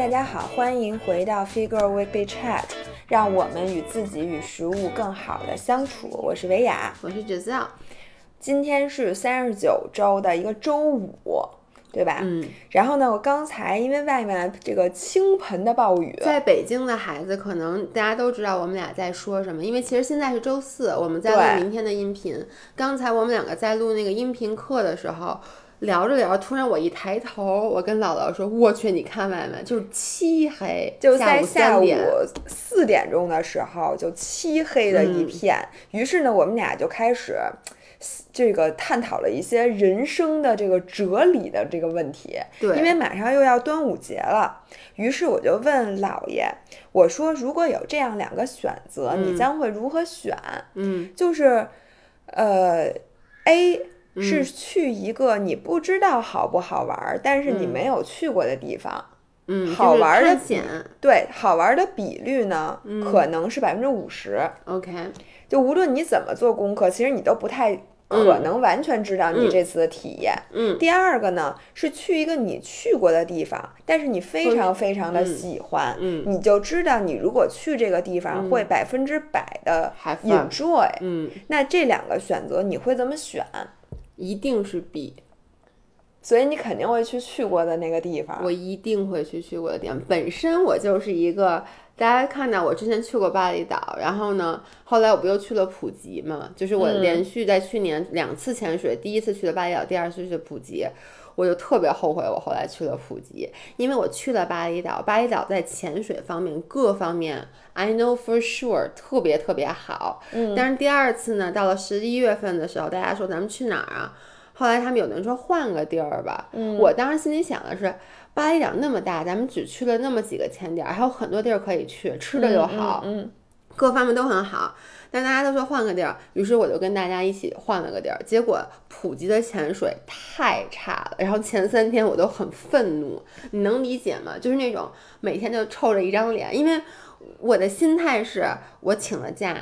大家好，欢迎回到 Figure Weekly Chat，让我们与自己与食物更好的相处。我是维雅，我是 Giselle。今天是三十九周的一个周五，对吧？嗯。然后呢，我刚才因为外面这个倾盆的暴雨，在北京的孩子可能大家都知道我们俩在说什么，因为其实现在是周四，我们在录明天的音频。刚才我们两个在录那个音频课的时候。聊着聊着，突然我一抬头，我跟姥姥说：“我去，你看外面就是漆黑，就在下午四点钟的时候，就漆黑的一片。于是呢，我们俩就开始这个探讨了一些人生的这个哲理的这个问题。对，因为马上又要端午节了，于是我就问姥爷：“我说，如果有这样两个选择，你将会如何选？”嗯，就是呃，A。是去一个你不知道好不好玩，但是你没有去过的地方。嗯，好玩的险。对，好玩的比率呢，可能是百分之五十。OK，就无论你怎么做功课，其实你都不太可能完全知道你这次的体验。嗯。第二个呢，是去一个你去过的地方，但是你非常非常的喜欢，嗯，你就知道你如果去这个地方会百分之百的 enjoy。嗯。那这两个选择你会怎么选？一定是 B，所以你肯定会去去过的那个地方。我一定会去去过的地方。本身我就是一个，大家看到我之前去过巴厘岛，然后呢，后来我不又去了普吉嘛？就是我连续在去年两次潜水，第一次去了巴厘岛，第二次去普吉，我就特别后悔我后来去了普吉，因为我去了巴厘岛，巴厘岛在潜水方面各方面，I know for sure 特别特别好。嗯，但是第二次呢，到了十一月份的时候，大家说咱们去哪儿啊？后来他们有的人说换个地儿吧。嗯，我当时心里想的是，巴厘岛那么大，咱们只去了那么几个潜点，还有很多地儿可以去，吃的又好，嗯，各方面都很好。但大家都说换个地儿，于是我就跟大家一起换了个地儿。结果普吉的潜水太差了，然后前三天我都很愤怒，你能理解吗？就是那种每天就臭着一张脸，因为我的心态是我请了假，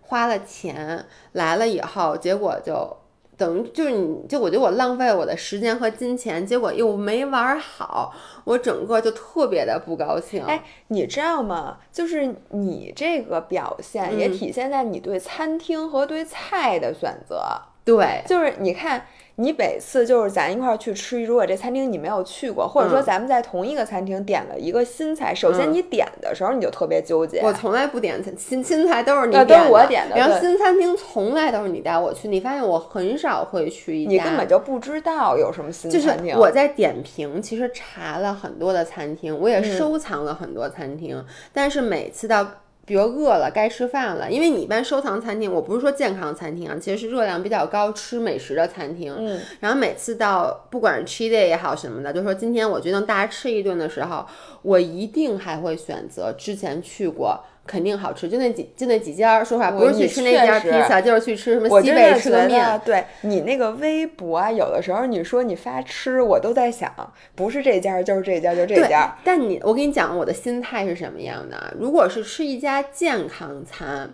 花了钱来了以后，结果就。等于就是你就我觉得我浪费了我的时间和金钱，结果又没玩好，我整个就特别的不高兴。哎，你知道吗？就是你这个表现也体现在你对餐厅和对菜的选择。对，就是你看。你每次就是咱一块儿去吃，如果这餐厅你没有去过，或者说咱们在同一个餐厅点了一个新菜，首先你点的时候你就特别纠结。我从来不点新新菜，都是你点的，都是我点的。然后新餐厅从来都是你带我去，你发现我很少会去一家，你根本就不知道有什么新餐厅。我在点评，其实查了很多的餐厅，我也收藏了很多餐厅，但是每次到。比如饿了该吃饭了，因为你一般收藏餐厅，我不是说健康餐厅啊，其实是热量比较高吃美食的餐厅。嗯，然后每次到不管是 cheat day 也好什么的，就说今天我决定大家吃一顿的时候，我一定还会选择之前去过。肯定好吃，就那几就那几家，说实话不是去吃那家披萨，就是去吃什么西北吃个面。对你那个微博啊，有的时候你说你发吃，我都在想，不是这家就是这家就这家。但你我跟你讲，我的心态是什么样的？如果是吃一家健康餐，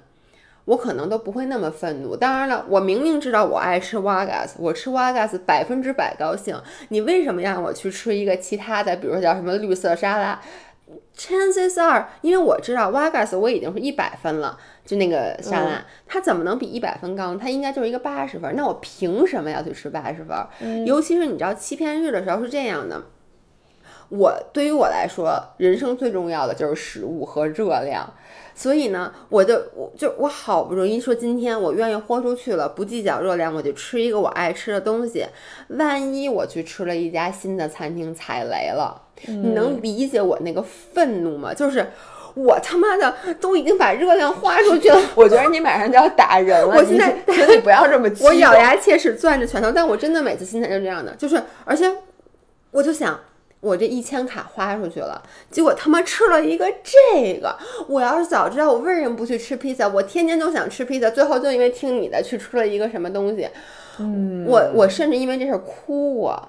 我可能都不会那么愤怒。当然了，我明明知道我爱吃 Wagas，我吃 Wagas 百分之百高兴。你为什么让我去吃一个其他的，比如说叫什么绿色沙拉？Chances are，因为我知道 Wagas 我已经是一百分了，就那个沙拉，它怎么能比一百分高？它应该就是一个八十分。那我凭什么要去吃八十分？尤其是你知道欺骗日的时候是这样的，我对于我来说，人生最重要的就是食物和热量。所以呢，我就我就我好不容易说今天我愿意豁出去了，不计较热量，我就吃一个我爱吃的东西。万一我去吃了一家新的餐厅踩雷了，你能理解我那个愤怒吗？就是我他妈的都已经把热量花出去了，我觉得你马上就要打人了。我现在请你不要这么，我咬牙切齿攥着拳头，但我真的每次心态就这样的，就是而且我就想。我这一千卡花出去了，结果他妈吃了一个这个。我要是早知道，我为什么不去吃披萨？我天天都想吃披萨，最后就因为听你的去吃了一个什么东西。嗯，我我甚至因为这事哭啊。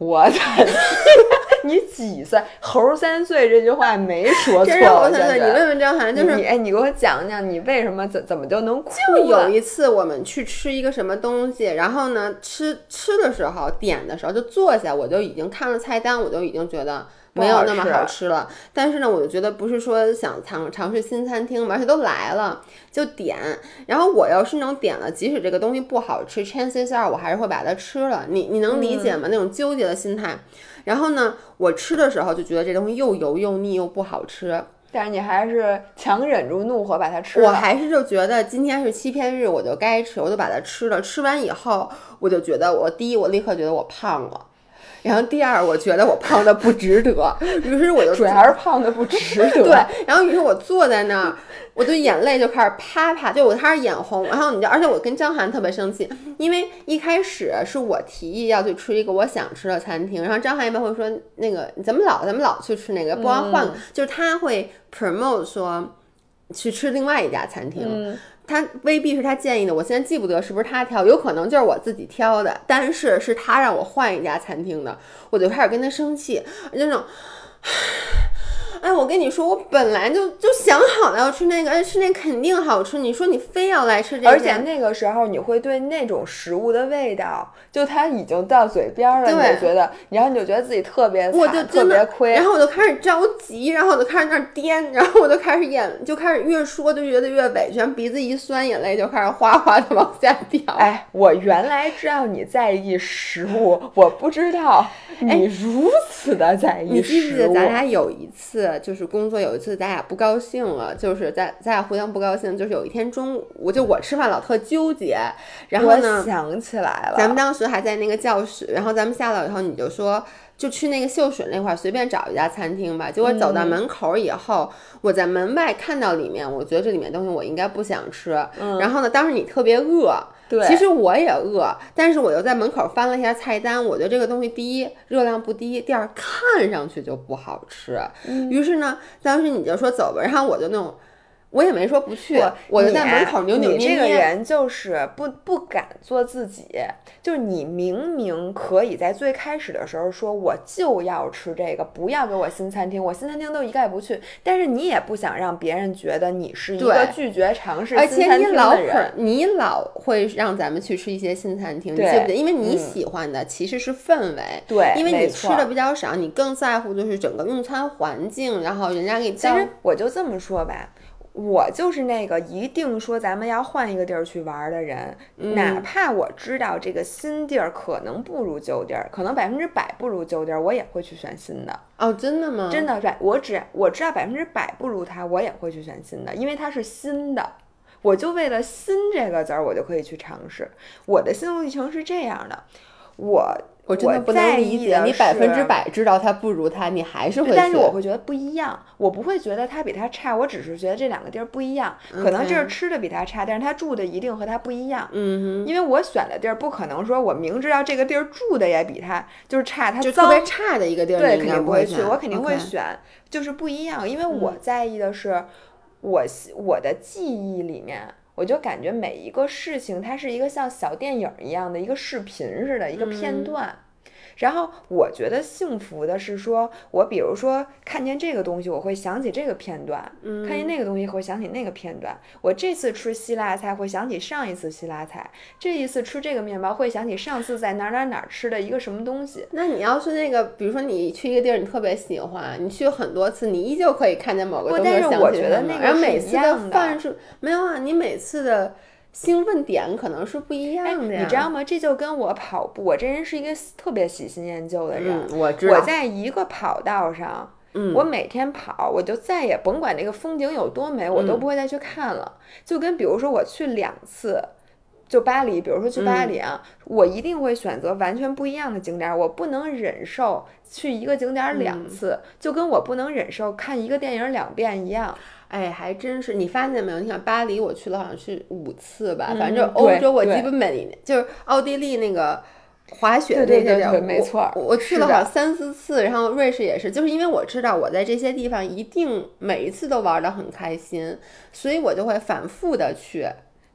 我的天！你几岁？猴三岁这句话没说错。猴三岁，你问问张涵，就是你哎，你给我讲讲，你为什么怎怎么就能哭？就有一次我们去吃一个什么东西，然后呢，吃吃的时候点的时候就坐下，我就已经看了菜单，我就已经觉得没有那么好好吃了。但是呢，我就觉得不是说想尝尝试新餐厅嘛，而且都来了就点。然后我要是能点了，即使这个东西不好吃，chances are 我还是会把它吃了。你你能理解吗？那种纠结的心态。然后呢，我吃的时候就觉得这东西又油又腻又不好吃。但是你还是强忍住怒火把它吃了。我还是就觉得今天是欺骗日，我就该吃，我就把它吃了。吃完以后，我就觉得我第一，我立刻觉得我胖了。然后第二，我觉得我胖的不值得，于是我就主要是胖的不值 得。对，然后于是我坐在那儿，我就眼泪就开始啪啪，就我开始眼红。然后你知道，而且我跟张涵特别生气，因为一开始是我提议要去吃一个我想吃的餐厅，然后张涵一般会说那个你怎么老咱们老去吃那个，不然换个，就是他会 promote 说去吃另外一家餐厅。他未必是他建议的，我现在记不得是不是他挑，有可能就是我自己挑的，但是是他让我换一家餐厅的，我就开始跟他生气，就那种。哎，我跟你说，我本来就就想好了要吃那个，哎，吃那肯定好吃。你说你非要来吃这个，而且那个时候你会对那种食物的味道，就它已经到嘴边了，你就觉得，然后你就觉得自己特别我就特别亏，然后我就开始着急，然后我就开始那颠，然后我就开始眼就开始越说就觉得越委屈，鼻子一酸，眼泪就开始哗哗的往下掉。哎，我原来知道你在意食物，我不知道你如此的在意食物。你记不记得咱俩有一次？就是工作有一次，咱俩不高兴了，就是咱咱俩互相不高兴。就是有一天中午，我就我吃饭老特纠结，然后呢，想起来了，咱们当时还在那个教室，然后咱们下楼以后，你就说就去那个秀水那块儿随便找一家餐厅吧。结果走到门口以后，我在门外看到里面，我觉得这里面东西我应该不想吃。然后呢，当时你特别饿。对，其实我也饿，但是我又在门口翻了一下菜单，我觉得这个东西第一热量不低，第二看上去就不好吃。于是呢，当时你就说走吧，然后我就那种。我也没说不去，我就在门口扭扭捏捏。你这个人就是不不敢做自己，就是你明明可以在最开始的时候说我就要吃这个，不要给我新餐厅，我新餐厅都一概不去。但是你也不想让别人觉得你是一个拒绝尝试新餐厅的人。你老会让咱们去吃一些新餐厅，你记不记？因为你喜欢的其实是氛围，对，因为你吃的比较少，你更在乎就是整个用餐环境，然后人家给你。其实我就这么说吧。我就是那个一定说咱们要换一个地儿去玩的人，哪怕我知道这个新地儿可能不如旧地儿，可能百分之百不如旧地儿，我也会去选新的。哦，真的吗？真的，对，我只我知道百分之百不如它，我也会去选新的，因为它是新的。我就为了“新”这个字儿，我就可以去尝试。我的心路历程是这样的，我。我真的不能理解，你百分之百知道他不如他，你还是会。但是我会觉得不一样，我不会觉得他比他差，我只是觉得这两个地儿不一样。可能这儿吃的比他差，但是他住的一定和他不一样。嗯因为我选的地儿不可能说我明知道这个地儿住的也比他就是差，它就特别差的一个地儿，对，肯定不会去，我肯定会选，就是不一样。因为我在意的是，我我的记忆里面。我就感觉每一个事情，它是一个像小电影一样的一个视频似的，一个片段。然后我觉得幸福的是说，我比如说看见这个东西，我会想起这个片段；看见那个东西会想起那个片段。我这次吃希腊菜会想起上一次希腊菜，这一次吃这个面包会想起上次在哪哪哪吃的一个什么东西。那你要是那个，比如说你去一个地儿，你特别喜欢，你去很多次，你依旧可以看见某个东西但是我觉得那个然后每次的饭是没有啊，你每次的。兴奋点可能是不一样的呀，你知道吗？这就跟我跑步，我这人是一个特别喜新厌旧的人。我知道。我在一个跑道上，我每天跑，我就再也甭管那个风景有多美，我都不会再去看了。就跟比如说我去两次，就巴黎，比如说去巴黎啊，我一定会选择完全不一样的景点。我不能忍受去一个景点两次，就跟我不能忍受看一个电影两遍一样。哎，还真是，你发现没有？你想巴黎，我去了好像是五次吧，反正欧洲我基本每就是奥地利那个滑雪那些地儿，没错，我去了好像三四次。然后瑞士也是，就是因为我知道我在这些地方一定每一次都玩的很开心，所以我就会反复的去。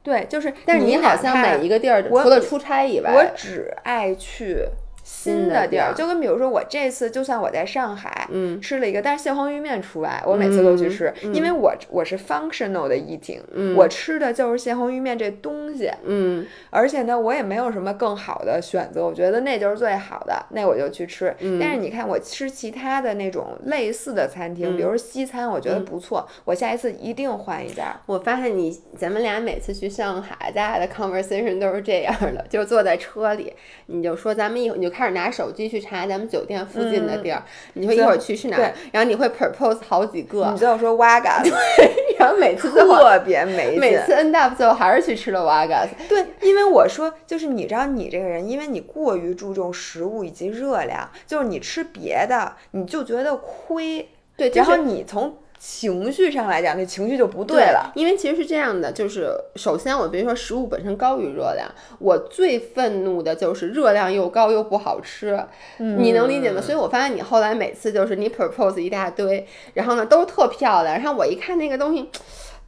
对，就是，但是你好像每一个地儿，除了出差以外，我只爱去。新的地儿，就跟比如说我这次，就算我在上海，嗯。吃了一个，但是蟹黄鱼面除外，我每次都去吃，因为我我是 functional 的 eating，、我吃的就是蟹黄鱼面这东西，嗯。而且呢，我也没有什么更好的选择，我觉得那就是最好的，那我就去吃。嗯。但是你看，我吃其他的那种类似的餐厅，比如说西餐，我觉嗯得不错，我下一次一定换一家。我发现你咱们俩每次去上海，咱俩的 conversation 都是这样的，就是坐在车里，你就说咱们一会儿你就开始拿手机去查咱们酒店附近的地儿，你说一会儿去是哪儿对，然后你会 propose 好几个你，就说哇嘎，然后每次最后特别没劲。每次 end up 最后还是去吃了 Wagas，对，因为我说，就是你知道，你这个人，因为你过于注重食物以及热量，就是你吃别的，你就觉得亏。对，就是然后你从情绪上来讲，那情绪就不对了。因为其实是这样的，就是首先我比如说食物本身高于热量，我最愤怒的就是热量又高又不好吃，你能理解吗？所以我发现你后来每次就是你 propose 一大堆，然后呢都特漂亮，然后我一看那个东西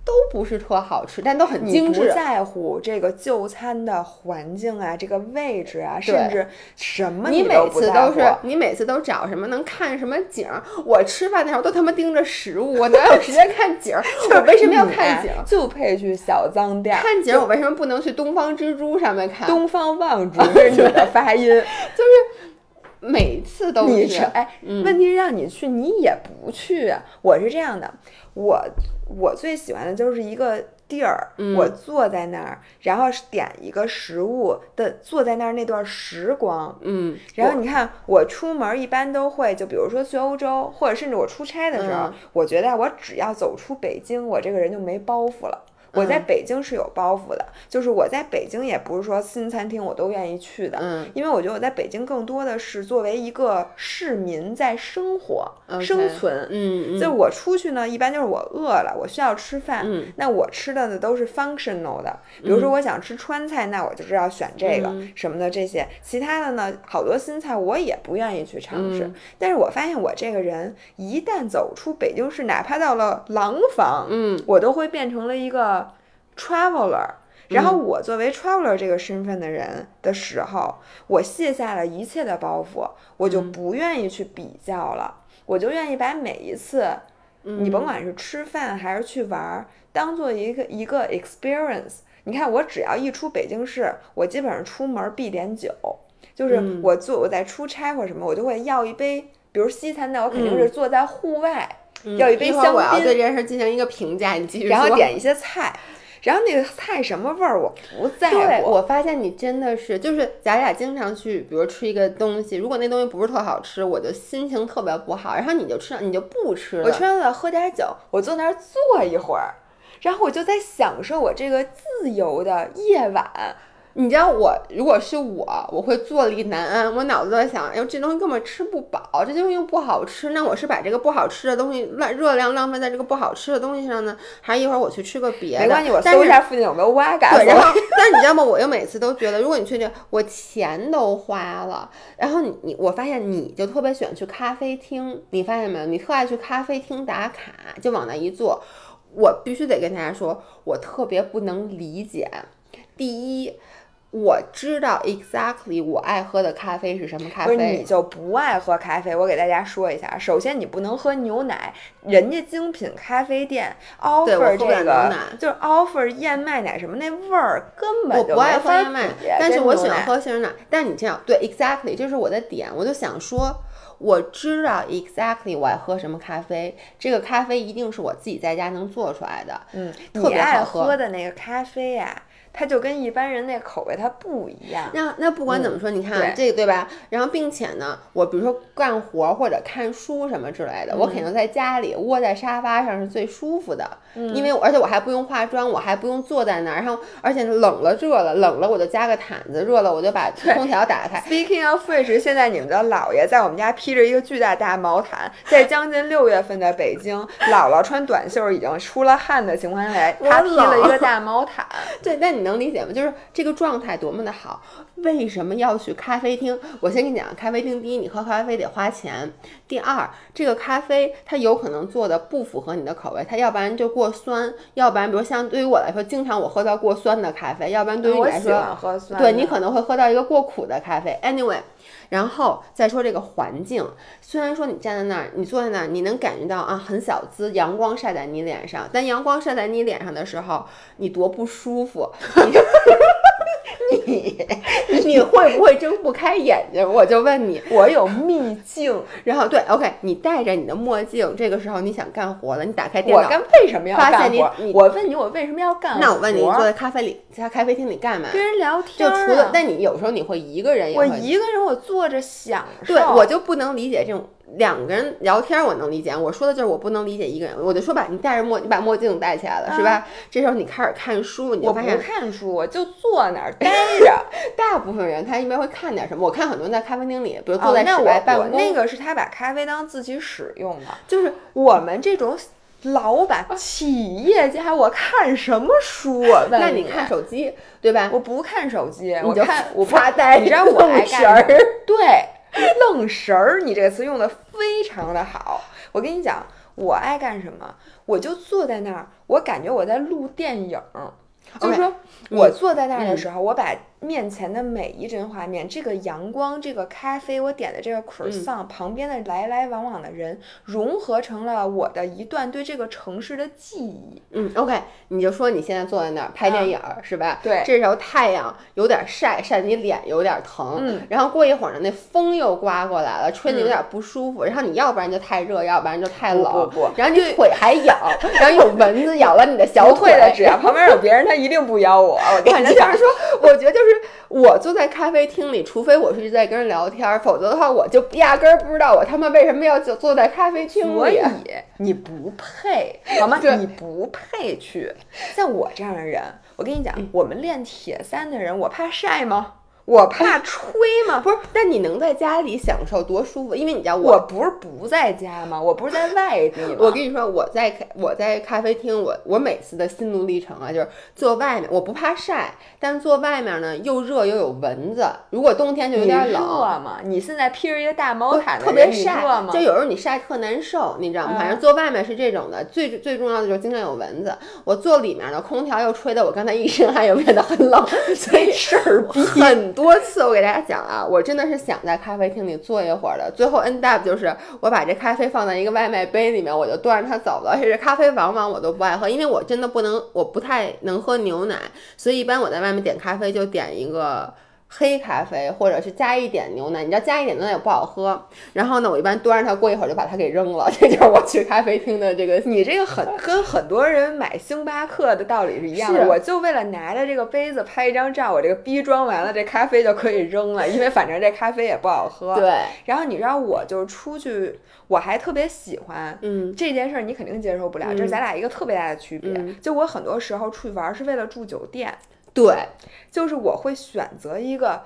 都不是特好吃，但都很你不精致。在乎这个就餐的环境啊，这个位置啊，甚至什么你每次都是你每次都找什么能看什么景儿？我吃饭的时候都他妈盯着食物，我哪有时间看景儿？我为什么要看景儿？就配去小脏店儿。看景儿，我为什么不能去东方之珠上面看？东方望珠这是你的发音，就是每次都是你是哎，问题是让你去，你也不去。啊我是这样的，我我最喜欢的就是一个地儿，我坐在那儿，然后点一个食物的，坐在那儿那段时光。嗯，然后你看，我出门一般都会，就比如说去欧洲，或者甚至我出差的时候，嗯我觉得我只要走出北京，我这个人就没包袱了。我在北京是有包袱的，就是我在北京也不是说新餐厅我都愿意去的，嗯因为我觉得我在北京更多的是作为一个市民在生活、生存。嗯嗯。就是我出去呢，一般就是我饿了，我需要吃饭，嗯那我吃的呢都是 functional 的，比如说我想吃川菜，那我就知道选这个、嗯。什么的这些，其他的呢，好多新菜我也不愿意去尝试。嗯。但是我发现我这个人一旦走出北京市，哪怕到了廊坊，嗯。我都会变成了一个 traveler。然后我作为 traveler 这个身份的人的时候，我卸下了一切的包袱，我就不愿意去比较了，我就愿意把每一次，你甭管是吃饭还是去玩儿，当做一个一个 experience。你看，我只要一出北京市，我基本上出门必点酒，就是我做我在出差或什么，我就会要一杯，比如西餐，那我肯定是坐在户外，要一杯香槟我要对这，件事进行一个评价，你继续说然后点一些菜，然后那个菜什么味儿我不在对，乎。我发现你真的是，就是咱俩经常去，比如吃一个东西，如果那东西不是特好吃，我就心情特别不好，然后你就吃，你就不吃了。我吃完了喝点酒，我坐那儿坐一会儿，然后我就在享受我这个自由的夜晚。你知道我如果是我，我会坐立难安，我脑子在想，哎呦，这东西根本吃不饱，这东西又不好吃，那我是把这个不好吃的东西浪热量浪费在这个不好吃的东西上呢，还是一会儿我去吃个别的？没关系，我搜一下附近有没有哇嘎。对，然后，但你知道吗？我又每次都觉得，如果你确定我钱都花了，然后你你，我发现你就特别喜欢去咖啡厅，你发现没有？你特爱去咖啡厅打卡，就往那一坐。我必须得跟大家说，我特别不能理解。第一，我知道 exactly 我爱喝的咖啡是什么咖不是你，就不爱喝咖啡？我给大家说一下，首先你不能喝牛奶，人家精品咖啡店 offer 这个奶就是 offer 燕麦奶什么那味儿根本我不爱喝燕麦比，但是我喜欢喝杏仁奶。但你这样对，exactly，这是我的点。我就想说，我知道 exactly 我爱喝什么咖啡，这个咖啡一定是我自己在家能做出来的。嗯，特别好喝喝的那个咖啡呀、它就跟一般人那口味它不一样。那那不管怎么说，你看这个对吧？然后并且呢，我比如说干活或者看书什么之类的，我肯定在家里窝在沙发上是最舒服的，因为而且我还不用化妆，我还不用坐在那儿，然后而且冷了热了，冷了我就加个毯子，热了我就把 空调打开。Speaking of which，现在你们的姥爷在我们家披着一个巨大大毛毯，在将近六月份的北京，姥姥穿短袖已经出了汗的情况下，他披了一个大毛毯。对，那你能理解吗？就是这个状态多么的好，为什么要去咖啡厅？我先跟你讲，咖啡厅第一，你喝咖啡得花钱；第二，这个咖啡它有可能做的不符合你的口味，它要不然就过酸，要不然比如像对于我来说，经常我喝到过酸的咖啡，要不然对于你我来说，欢喝酸，对你可能会喝到一个过苦的咖啡。Anyway，然后再说这个环境，虽然说你站在那儿，你坐在那儿，你能感觉到啊很小资，阳光晒在你脸上，但阳光晒在你脸上的时候，你多不舒服。你 你会不会睁不开眼睛？我就问你，我有秘境。然后对，OK，你戴着你的墨镜，这个时候你想干活了，你打开电脑，我干为什么要发干活？现你你我问你，我为什么要干活？那我问你，你坐在咖啡里，在咖啡厅里干嘛？跟人聊天就除了，但你有时候你会一个人也我，一个人，我坐着享受。对我就不能理解这种两个人聊天，我能理解。我说的就是我不能理解一个人，我就说吧，你戴着墨，你把墨镜戴起来了，是吧？这时候你开始看书，你啊我不就发现看书，我就坐那儿待着。大部分人他一般会看点什么。我看很多人在咖啡厅里，比如坐哦，在室外办公，我那个是他把咖啡当自己使用的。就是我们这种老板、企业家，我看什么书？那你看手机，对吧？我不看手机，我看我不发呆，你知道我爱愣神儿干什么？对，愣神儿，你这个词用的非常的好。我跟你讲，我爱干什么？我就坐在那儿，我感觉我在录电影儿。就是说，我坐在那儿的嗯时候，我把面前的每一帧画面，这个阳光，这个咖啡，我点的这个嗯 croissant，、旁边的来来往往的人，融合成了我的一段对这个城市的记忆。嗯，OK，你就说你现在坐在那儿拍电影儿、是吧？嗯对这时候太阳有点晒，晒你脸有点疼。嗯。然后过一会儿呢，那风又刮过来了，吹的有点不舒服。然后你要不然就太热，要不然就太冷。不不不 然后你腿还痒，然后有蚊子咬了你的小腿。不会的，只要旁边有别人，他一定不咬我。我跟反你讲正就是说，我觉得就是我坐在咖啡厅里，除非我是在跟人聊天儿，否则的话，我就压根儿不知道我他妈为什么要就坐在咖啡厅所以。你不配，好吗？你不配去。像我这样的人，我跟你讲，我们练铁三的人，我怕晒吗？我怕吹吗？不是，但你能在家里享受多舒服？因为你知道我不是不在家吗？我不是在外地吗？我跟你说，我在咖我在咖啡厅，我我每次的心路历程啊，就是坐外面，我不怕晒，但坐外面呢又热又有蚊子。如果冬天就有点冷热冷，吗？你现在披着一个大毛毯的特别晒热吗？就有时候你晒特难受，你知道吗？嗯反正坐外面是这种的，最最重要的就是经常有蚊子。我坐里面呢，空调又吹的我刚才一身汗，又变得很冷，所以事儿逼。多次我给大家讲啊，我真的是想在咖啡厅里坐一会儿的，最后 end up 就是我把这咖啡放在一个外卖杯里面，我就端着它走了。而且这咖啡往往我都不爱喝，因为我真的不能，我不太能喝牛奶，所以一般我在外面点咖啡就点一个。黑咖啡，或者是加一点牛奶，你知道加一点牛奶也不好喝。然后呢，我一般端着它过一会儿就把它给扔了。这就是我去咖啡厅的这个你这个很跟很多人买星巴克的道理是一样的，是我就为了拿着这个杯子拍一张照，我这个逼装完了，这咖啡就可以扔了，因为反正这咖啡也不好喝。对，然后你知道我就是出去，我还特别喜欢。嗯这件事儿你肯定接受不了，这是咱俩一个特别大的区别。嗯就我很多时候出去玩儿是为了住酒店，对，就是我会选择一个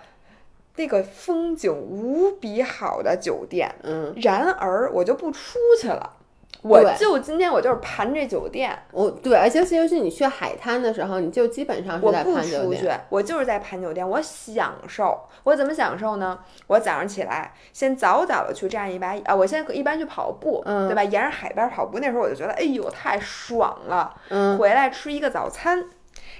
那个风景无比好的酒店，嗯，然而我就不出去了，我就今天我就是盘这酒店，我对，而且尤其你去海滩的时候，你就基本上是在盘酒店。出去，我就是在盘酒店，我享受。我怎么享受呢？我早上起来先早早的去站一把啊，我现在一般去跑步，嗯对吧？沿着海边跑步，那时候我就觉得，哎呦，太爽了。嗯，回来吃一个早餐，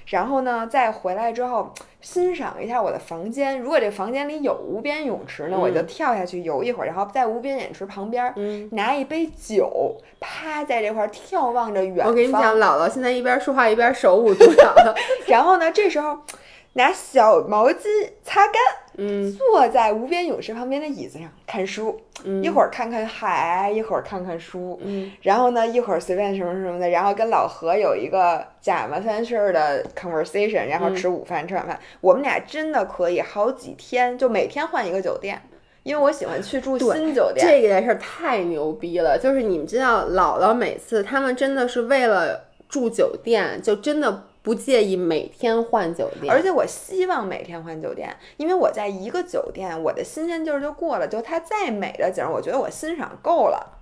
然后呢，再回来之后欣赏一下我的房间。如果这房间里有无边泳池呢，我就嗯跳下去游一会儿，然后在无边泳池旁边。嗯，拿一杯酒，趴在这块儿眺望着远方。我跟你讲，姥姥现在一边说话一边手舞足蹈的。然后呢，这时候拿小毛巾擦干，嗯。坐在无边泳池旁边的椅子上看书，嗯。一会儿看看海，一会儿看看书，嗯。然后呢，一会儿随便什么什么的，然后跟老何有一个假模三式儿的 conversation，然后吃午饭，吃晚饭，我们俩真的可以好几天，就每天换一个酒店。因为我喜欢去住新酒店，这件事儿太牛逼了，就是你们知道，姥姥每次他们真的是为了住酒店，就真的不介意每天换酒店，而且我希望每天换酒店，因为我在一个酒店，我的新鲜劲儿就过了。就它再美的景儿，我觉得我欣赏够了。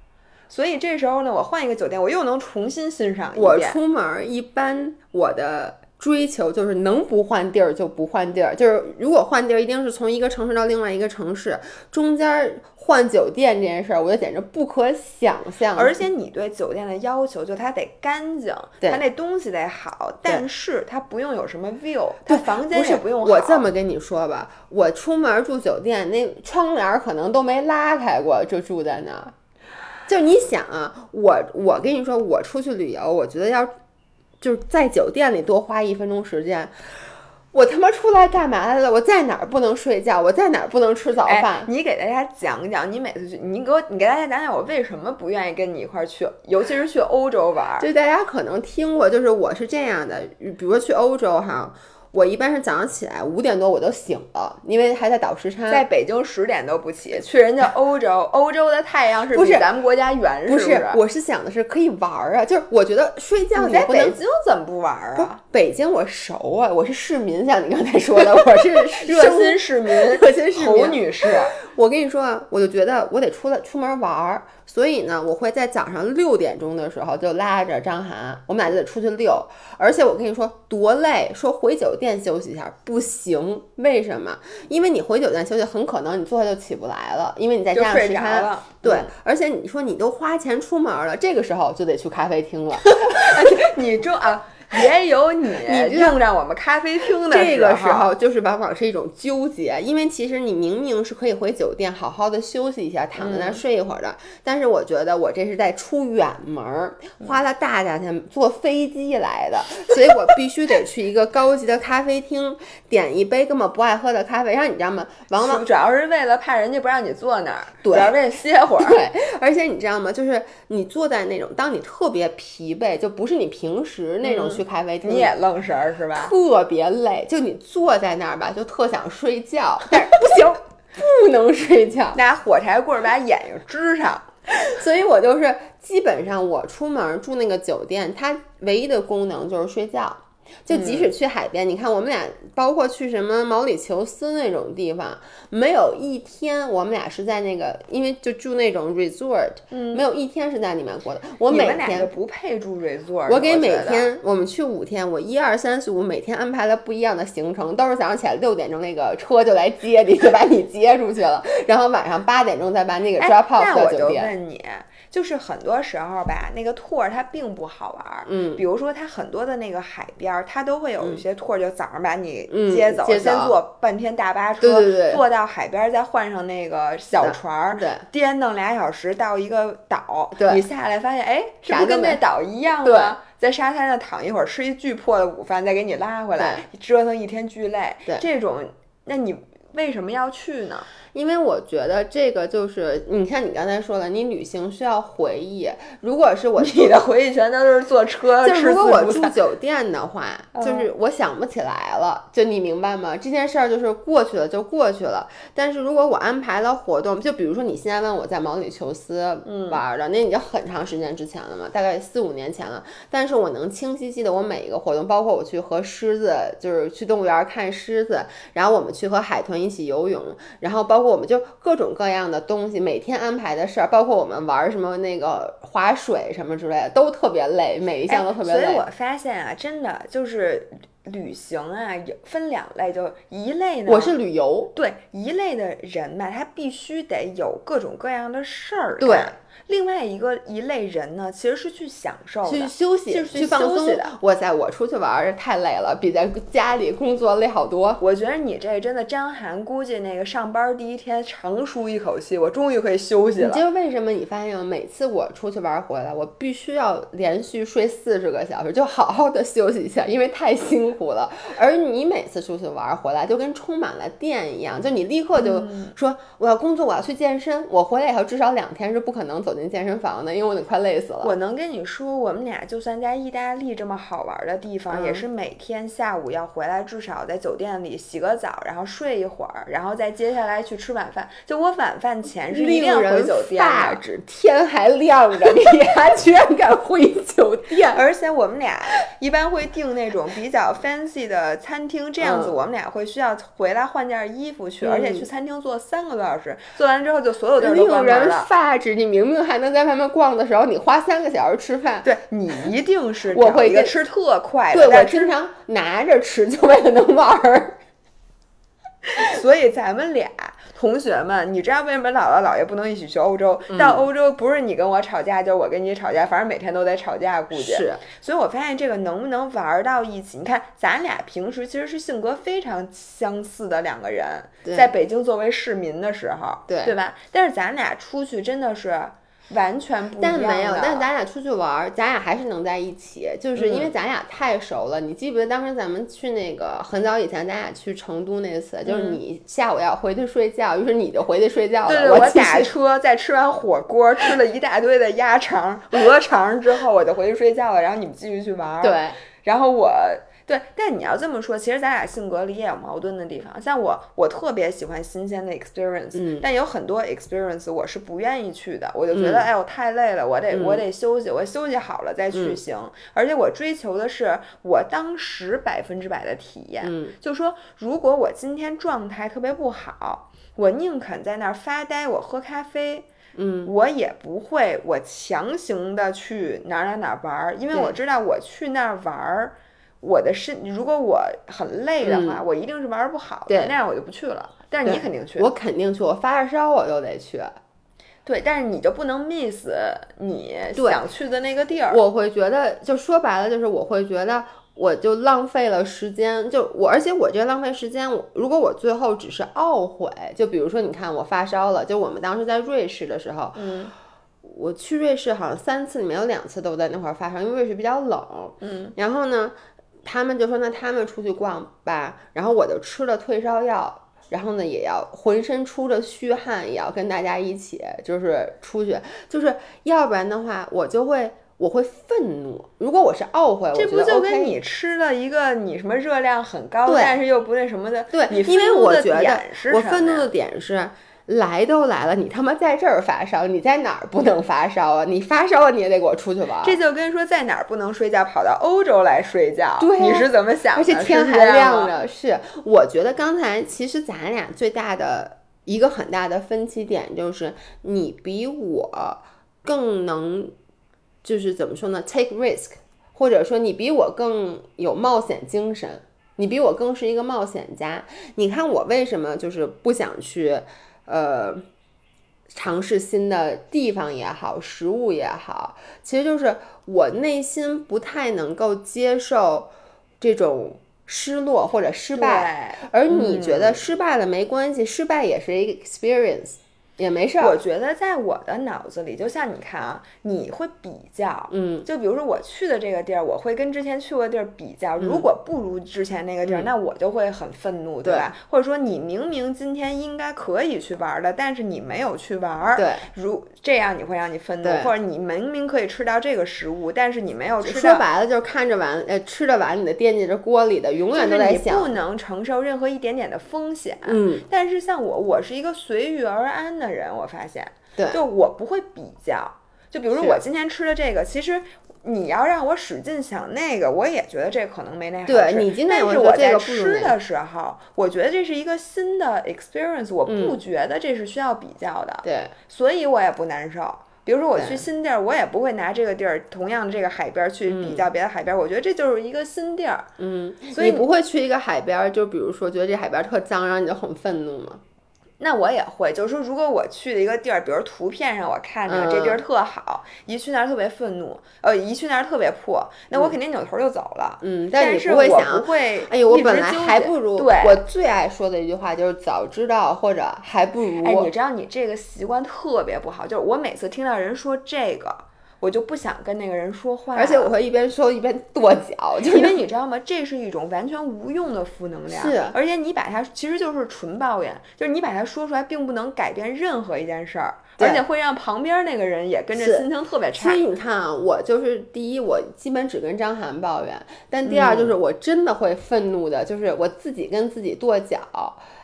所以这时候呢，我换一个酒店，我又能重新欣赏一遍我。出门儿一般我的追求就是能不换地儿就不换地儿，就是如果换地儿，一定是从一个城市到另外一个城市，中间换酒店这件事儿，我觉得简直不可想象。而且你对酒店的要求，就它得干净，它那东西得好，但是它不用有什么 view，它房间也不用好。我这么跟你说吧，我出门住酒店，那窗帘儿可能都没拉开过，就住在那儿。就你想啊，我我跟你说，我出去旅游，我觉得要就是在酒店里多花一分钟时间。我他妈出来干嘛来了？我在哪儿不能睡觉？我在哪儿不能吃早哎饭？，你给大家讲讲，你每次去，你给我，你给大家讲讲，我为什么不愿意跟你一块儿去，尤其是去欧洲玩儿。就大家可能听过，就是我是这样的，比如说去欧洲哈，我一般是早上起来五点多我就醒了，因为还在倒时差。在北京十点都不起，去人家欧洲，欧洲的太阳是不是比咱们国家圆，不是我是想的是可以玩儿啊，就是我觉得睡觉你在北京怎么不玩儿不啊？北京我熟啊，我是市民，像你刚才说的，我是热心市民，热心市民侯女士，我跟你说啊，我就觉得我得出来出门玩儿，所以呢，我会在早上六点钟的时候就拉着张涵，我们俩就得出去遛。而且我跟你说多累，说回酒店休息一下不行，为什么？因为你回酒店休息，很可能你坐下就起不来了，因为你在家睡加上时差。着了。对嗯，而且你说你都花钱出门了，这个时候就得去咖啡厅了。你这啊，也有你你用上我们咖啡厅的这个时候，候就是往往是一种纠结，因为其实你明明是可以回酒店好好的休息一下，躺在那儿睡一会儿的，但是我觉得我这是在出远门儿，花了大价钱坐飞机来的，所以我必须得去一个高级的咖啡厅，点一杯根本不爱喝的咖啡，然后你知道吗？往往主要是为了怕人家不让你坐那儿，对主要为了歇会儿。对，而且你知道吗？就是你坐在那种，当你特别疲惫，就不是你平时那种去咖啡厅，你也愣神儿是吧？特别累，就你坐在那儿吧，就特想睡觉，但是不行，不能睡觉。拿火柴棍儿把眼睛支上，所以我就是基本上我出门住那个酒店，它唯一的功能就是睡觉。就即使去海边，你看我们俩，包括去什么毛里求斯那种地方，没有一天我们俩是在那个，因为就住那种 resort，、没有一天是在里面过的。我每天，不配住 resort。我给每天我们去五天，我一二三四五每天安排了不一样的行程，都是早上起来六点钟那个车就来接你，就把你接出去了，然后晚上八点钟再把那个哎 drop off 那我就到酒店。问你，就是很多时候吧，那个 tour 它并不好玩儿。嗯比如说它很多的那个海边儿，它都会有一些 tour，就早上把你嗯接走，接先坐半天大巴车，对对对坐到海边儿，再换上那个小船儿，对颠弄俩小时到一个岛，对你下来发现，哎，这啥都没不跟那岛一样对吗？在沙滩上躺一会儿，吃一巨破的午饭，再给你拉回来，折腾一天巨累。对这种，那你为什么要去呢？因为我觉得这个就是，你看你刚才说了，你旅行需要回忆。如果是我你的回忆全都是坐车 就吃如果我住。酒店的话，嗯就是我想不起来了，就你明白吗？这件事儿就是过去了就过去了。但是如果我安排了活动，就比如说你现在问我在毛里求斯嗯玩的，那已经很长时间之前了嘛，大概四五年前了。但是我能清晰记得我每一个活动，包括我去和狮子，就是去动物园看狮子，然后我们去和海豚一起游泳，然后包括我们就各种各样的东西，每天安排的事儿，包括我们玩什么那个划水什么之类的，都特别累，每一项都特别累。哎所以我发现啊，真的就是旅行啊，有分两类，就一类呢，我是旅游，对一类的人吧，他必须得有各种各样的事儿对干。另外一个一类人呢，其实是去享受去，休息，就是去去放松的。哇塞，我出去玩儿太累了，比在家里工作累好多。我觉得你这真的，张涵估计那个上班第一天长舒一口气，我终于可以休息了。你知道为什么？你发现吗？每次我出去玩儿回来，我必须要连续睡四十个小时，就好好的休息一下，因为太辛苦了。而你每次出去玩儿回来，就跟充满了电一样，就你立刻就嗯说我要工作，我要去健身。我回来以后至少两天是不可能走进健身房的，因为我得快累死了。我能跟你说，我们俩就算在意大利这么好玩的地方，嗯也是每天下午要回来，至少在酒店里洗个澡，然后睡一会儿，然后再接下来去吃晚饭。就我晚饭前是一定令要回酒店的。发指，天还亮着，你 还居然敢回酒店？而且我们俩一般会订那种比较 fancy 的餐厅，这样子嗯我们俩会需要回来换件衣服去，而且嗯去餐厅坐三个多小时，做完之后就所有地儿都关令人门了。发指！你明明还能在外面逛的时候，你花三个小时吃饭。对你一定是我会一个吃特快的，对我经常拿着吃，就为了能玩儿。所以咱们俩同学们，你知道为什么姥姥姥爷不能一起去欧洲？嗯到欧洲不是你跟我吵架，就是我跟你吵架，反正每天都得吵架，估计。是，所以我发现这个能不能玩到一起？你看，咱俩平时其实是性格非常相似的两个人，在北京作为市民的时候，对对吧？但是咱俩出去真的是完全不一样。但没有，但咱俩出去玩儿，咱俩还是能在一起，就是因为咱俩太熟了。你记不记得当时咱们去那个很早以前，咱俩去成都那次，就是你下午要回去睡觉，于是你就回去睡觉了。对对，我我打车在吃完火锅，吃了一大堆的鸭肠、鹅肠之后，我就回去睡觉了。然后你们继续去玩儿。对，然后我对，但你要这么说，其实咱俩性格里也有矛盾的地方。像我，我特别喜欢新鲜的 experience，、嗯但有很多 experience 我是不愿意去的。我就觉得，嗯哎，我太累了，我得、嗯我得休息，我休息好了再去嗯行。而且我追求的是我当时百分之百的体验。嗯，就说如果我今天状态特别不好，我宁肯在那儿发呆，我喝咖啡。嗯，我也不会，我强行的去哪儿哪儿哪儿玩儿，因为我知道我去那儿玩儿，我的身如果我很累的话，我一定是玩儿不好的，对那样我就不去了。但是你肯定去，我肯定去，我发着烧我都得去。对，但是你就不能 miss 你想去的那个地儿。我会觉得，就说白了，就是我会觉得。我就浪费了时间，就我，而且我这浪费时间，我如果我最后只是懊悔，就比如说，你看我发烧了，就我们当时在瑞士的时候，嗯我去瑞士好像三次里面有两次都在那块儿发烧，因为瑞士比较冷。嗯，然后呢，他们就说那他们出去逛吧，然后我就吃了退烧药，然后呢也要浑身出着虚汗，也要跟大家一起就是出去，就是要不然的话我就会我会愤怒。如果我是懊悔，这我觉得不就跟你吃了一个你什么热量很高，对但是又不那什么的，对，你因为愤怒的我觉得点是我愤怒的点是。来都来了，你他妈在这儿发烧，你在哪儿不能发烧啊？你发烧了，你也得给我出去玩。这就跟说在哪儿不能睡觉，跑到欧洲来睡觉，对啊你是怎么想的？而且天还亮着，是我觉得刚才其实咱俩最大的一个很大的分歧点就是你比我更能，就是怎么说呢，take risk，或者说你比我更有冒险精神，你比我更是一个冒险家。你看我为什么就是不想去，呃。尝试新的地方也好，食物也好，其实就是我内心不太能够接受这种失落或者失败，而你觉嗯得失败了没关系，失败也是一个 experience，也没事儿。我觉得在我的脑子里，就像你看啊，你会比较，嗯，就比如说我去的这个地儿，我会跟之前去过的地儿比较，如果不如之前那个地儿，嗯那我就会很愤怒，对吧？或者说你明明今天应该可以去玩的，但是你没有去玩，对，如这样你会让你愤怒，或者你明明可以吃到这个食物，但是你没有吃到。说白了就是看着碗，呃，吃着碗里的惦记着锅里的，永远就是你不都在想，能承受任何一点点的风险，嗯，但是像我，我是一个随遇而安的人，我发现，对就我不会比较，就比如说我今天吃的这个，其实你要让我使劲想那个，我也觉得这可能没那好吃。对你今天但是我在吃的时候，我觉得这是一个新的 experience，我不嗯觉得这是需要比较的，对，所以我也不难受。比如说我去新地儿，我也不会拿这个地儿同样的这个海边儿去比较别的海边儿，我觉得这就是一个新地儿。嗯，所以你不会去一个海边儿，就比如说觉得这海边儿特脏，然后你就很愤怒吗？那我也会，就是说，如果我去的一个地儿，比如图片上我看着这地儿嗯特好，一去那儿特别愤怒，呃，一去那儿特别破，那我肯定扭头就走了。嗯，但是我想不，会，哎呦，我本来还不如，对。我最爱说的一句话就是早知道或者还不如。哎，你知道你这个习惯特别不好，就是我每次听到人说这个，我就不想跟那个人说话，而且我会一边说一边跺脚，就是因为你知道吗？这是一种完全无用的负能量，是而且你把它其实就是纯抱怨，就是你把它说出来，并不能改变任何一件事儿，对而且会让旁边那个人也跟着心情特别差所以。你看啊，我就是第一，我基本只跟张涵抱怨；但第二，嗯就是我真的会愤怒的，就是我自己跟自己跺脚。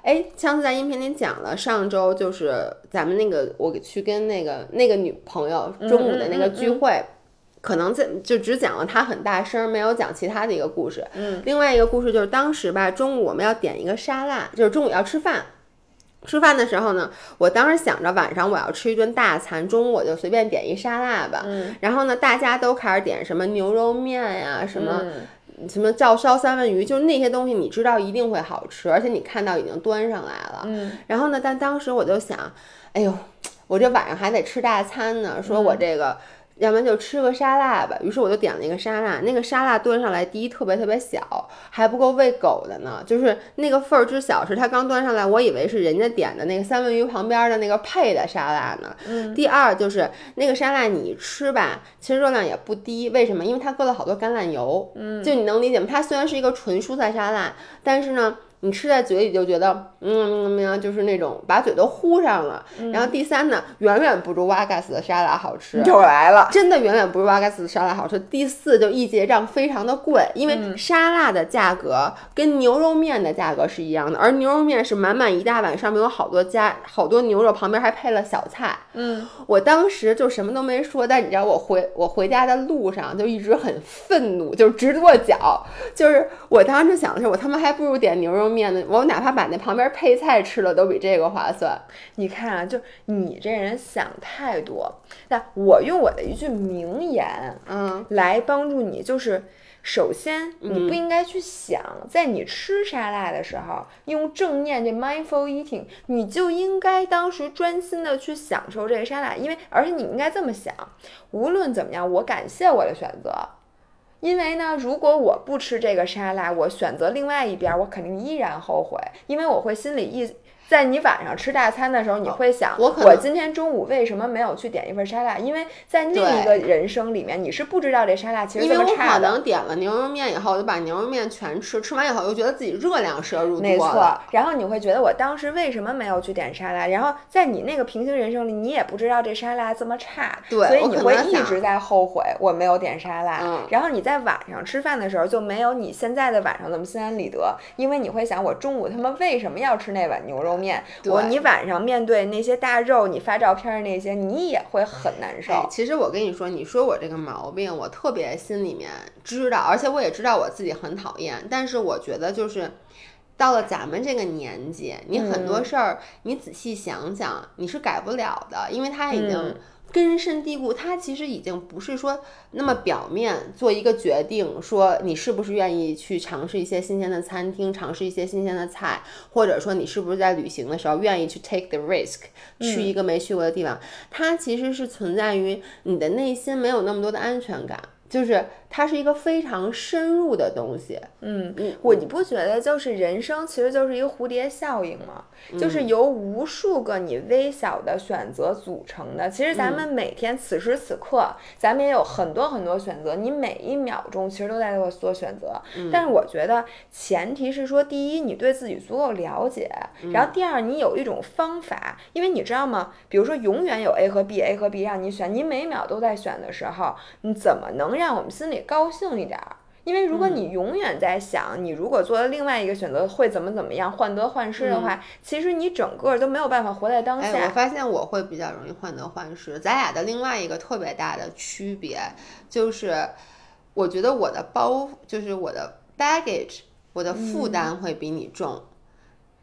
哎，上次在音频里讲了，上周就是咱们那个我去跟那个那个女朋友中午的那个聚会。可能在就只讲了他很大声，没有讲其他的一个故事。嗯，另外一个故事就是当时吧，中午我们要点一个沙拉，就是中午要吃饭。吃饭的时候呢，我当时想着晚上我要吃一顿大餐，中午我就随便点一沙拉吧。嗯，然后呢，大家都开始点什么牛肉面呀，什么、嗯什么照烧三文鱼，就是那些东西，你知道一定会好吃，而且你看到已经端上来了。嗯然后呢，但当时我就想，哎呦，我这晚上还得吃大餐呢，说我这个。要不然就吃个沙拉吧，于是我就点了一个沙拉。那个沙拉端上来，第一特别特别小，还不够喂狗的呢。就是那个份儿之小，是它刚端上来，我以为是人家点的那个三文鱼旁边的那个配的沙拉呢。嗯第二就是那个沙拉你吃吧，其实热量也不低。为什么？因为它搁了好多橄榄油。嗯，就你能理解吗？它虽然是一个纯蔬菜沙拉，但是呢。你吃在嘴里就觉得，嗯嗯嗯，就是那种把嘴都糊上了。然后第三呢，远远不如瓦嘎斯的沙拉好吃。又来了，真的远远不如瓦嘎斯的沙拉好吃。第四就一结账非常的贵，因为沙拉的价格跟牛肉面的价格是一样的，而牛肉面是满满一大碗，上面有好多加好多牛肉，旁边还配了小菜。嗯，我当时就什么都没说，但你知道我回我回家的路上就一直很愤怒，就是直跺脚。就是我当时想的是，我他妈还不如点牛肉面呢，我哪怕把那旁边配菜吃了，都比这个划算。你看啊，就你这人想太多。那我用我的一句名言嗯来帮助你，就是首先你不应该去想，在你吃沙拉的时候用正念这 mindful eating，你就应该当时专心的去享受这个沙拉，因为而且你应该这么想，无论怎么样，我感谢我的选择。因为呢，如果我不吃这个沙拉，我选择另外一边，我肯定依然后悔，因为我会心里一。在你晚上吃大餐的时候，你会想，我我今天中午为什么没有去点一份沙拉？因为在另一个人生里面，你是不知道这沙拉其实这因为我可么差的。能点了牛肉面以后，我就把牛肉面全吃，吃完以后又觉得自己热量摄入没错。，然后你会觉得我当时为什么没有去点沙拉？然后在你那个平行人生里，你也不知道这沙拉这么差，对所以你会一直在后悔我没有点沙拉。嗯然后你在晚上吃饭的时候就没有你现在的晚上那么心安理得，因为你会想我中午他妈为什么要吃那碗牛肉面？我你晚上面对那些大肉，你发照片儿那些，你也会很难受。哎，其实我跟你说，你说我这个毛病，我特别心里面知道，而且我也知道我自己很讨厌，但是我觉得就是。到了咱们这个年纪，你很嗯多事儿，你仔细想想，你是改不了的，因为它已经嗯根深蒂固。它其实已经不是说那么表面做一个决定，说你是不是愿意去尝试一些新鲜的餐厅，尝试一些新鲜的菜，或者说你是不是在旅行的时候愿意去 take the risk，去一个没去过的地方。它其实是存在于你的内心没有那么多的安全感，就是它是一个非常深入的东西。嗯嗯，我你不觉得就是人生其实就是一个蝴蝶效应吗？就是嗯由无数个你微小的选择组成的。其实咱嗯们每天此时此刻，咱们也有很多很多选择，你每一秒钟其实都在做做选择。嗯但是我觉得前提是说，第一，你对自己足够了解，嗯然后第二，你有一种方法，因为你知道吗？比如说永远有 A 和 B，A 和 B 让你选，你每秒都在选的时候，你怎么能让我们心里高兴一点儿？因为如果嗯你永远在想，你如果做了另外一个选择会怎么怎么样，患得患失的话，其实你整个都没有办法活在当下哎，我。发现我会比较容易患得患失。咱俩的另外一个特别大的区别就是，我觉得我的包就是我的 baggage，我的负担会比你重。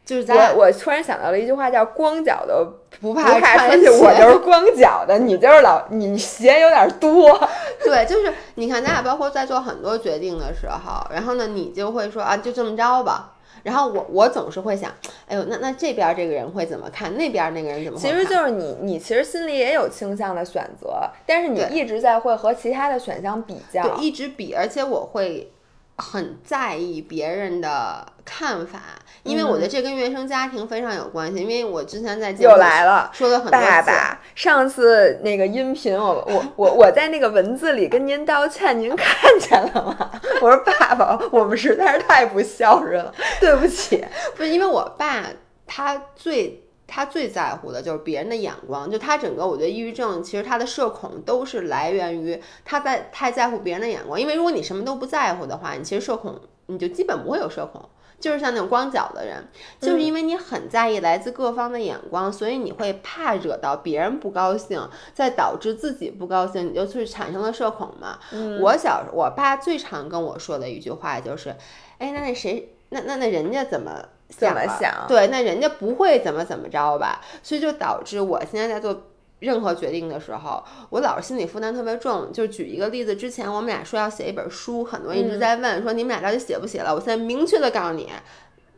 就是咱俩我我突然想到了一句话，叫“光脚的不不怕怕穿穿鞋”，我就是光脚的，你就是老你鞋有点多。对，就是你看，咱俩包括在做很多决定的时候，然后呢，你就会说啊，就这么着吧。然后我我总是会想，哎呦，那那这边这个人会怎么看？那边那个人怎么看？其实就是你，你其实心里也有倾向的选择，但是你一直在会和其他的选项比较。对，一直比，而且我会很在意别人的看法，因为我觉得这跟原生家庭非常有关系。因为我之前在节目又里来了。说了很多次，爸爸，上次那个音频我，我 我我在那个文字里跟您道歉，您看见了吗？我说爸爸，我们实在是太不孝顺了，对不起。不是因为我爸他最。他最在乎的就是别人的眼光，就他整个，我觉得抑郁症其实他的社恐都是来源于他在太在乎别人的眼光。因为如果你什么都不在乎的话，你其实社恐你就基本不会有社恐。就是像那种光脚的人，就是因为你很在意来自各方的眼光，所以你会怕惹到别人不高兴，再导致自己不高兴，你就去产生了社恐嘛。我小我爸最常跟我说的一句话就是，哎，那那谁，那那那人家怎么？怎么想对，那人家不会怎么怎么着吧，所以就导致我现在在做任何决定的时候，我老是心理负担特别重。就举一个例子，之前我们俩说要写一本书，很多人一直在问、说你们俩到底写不写了？我现在明确的告诉你，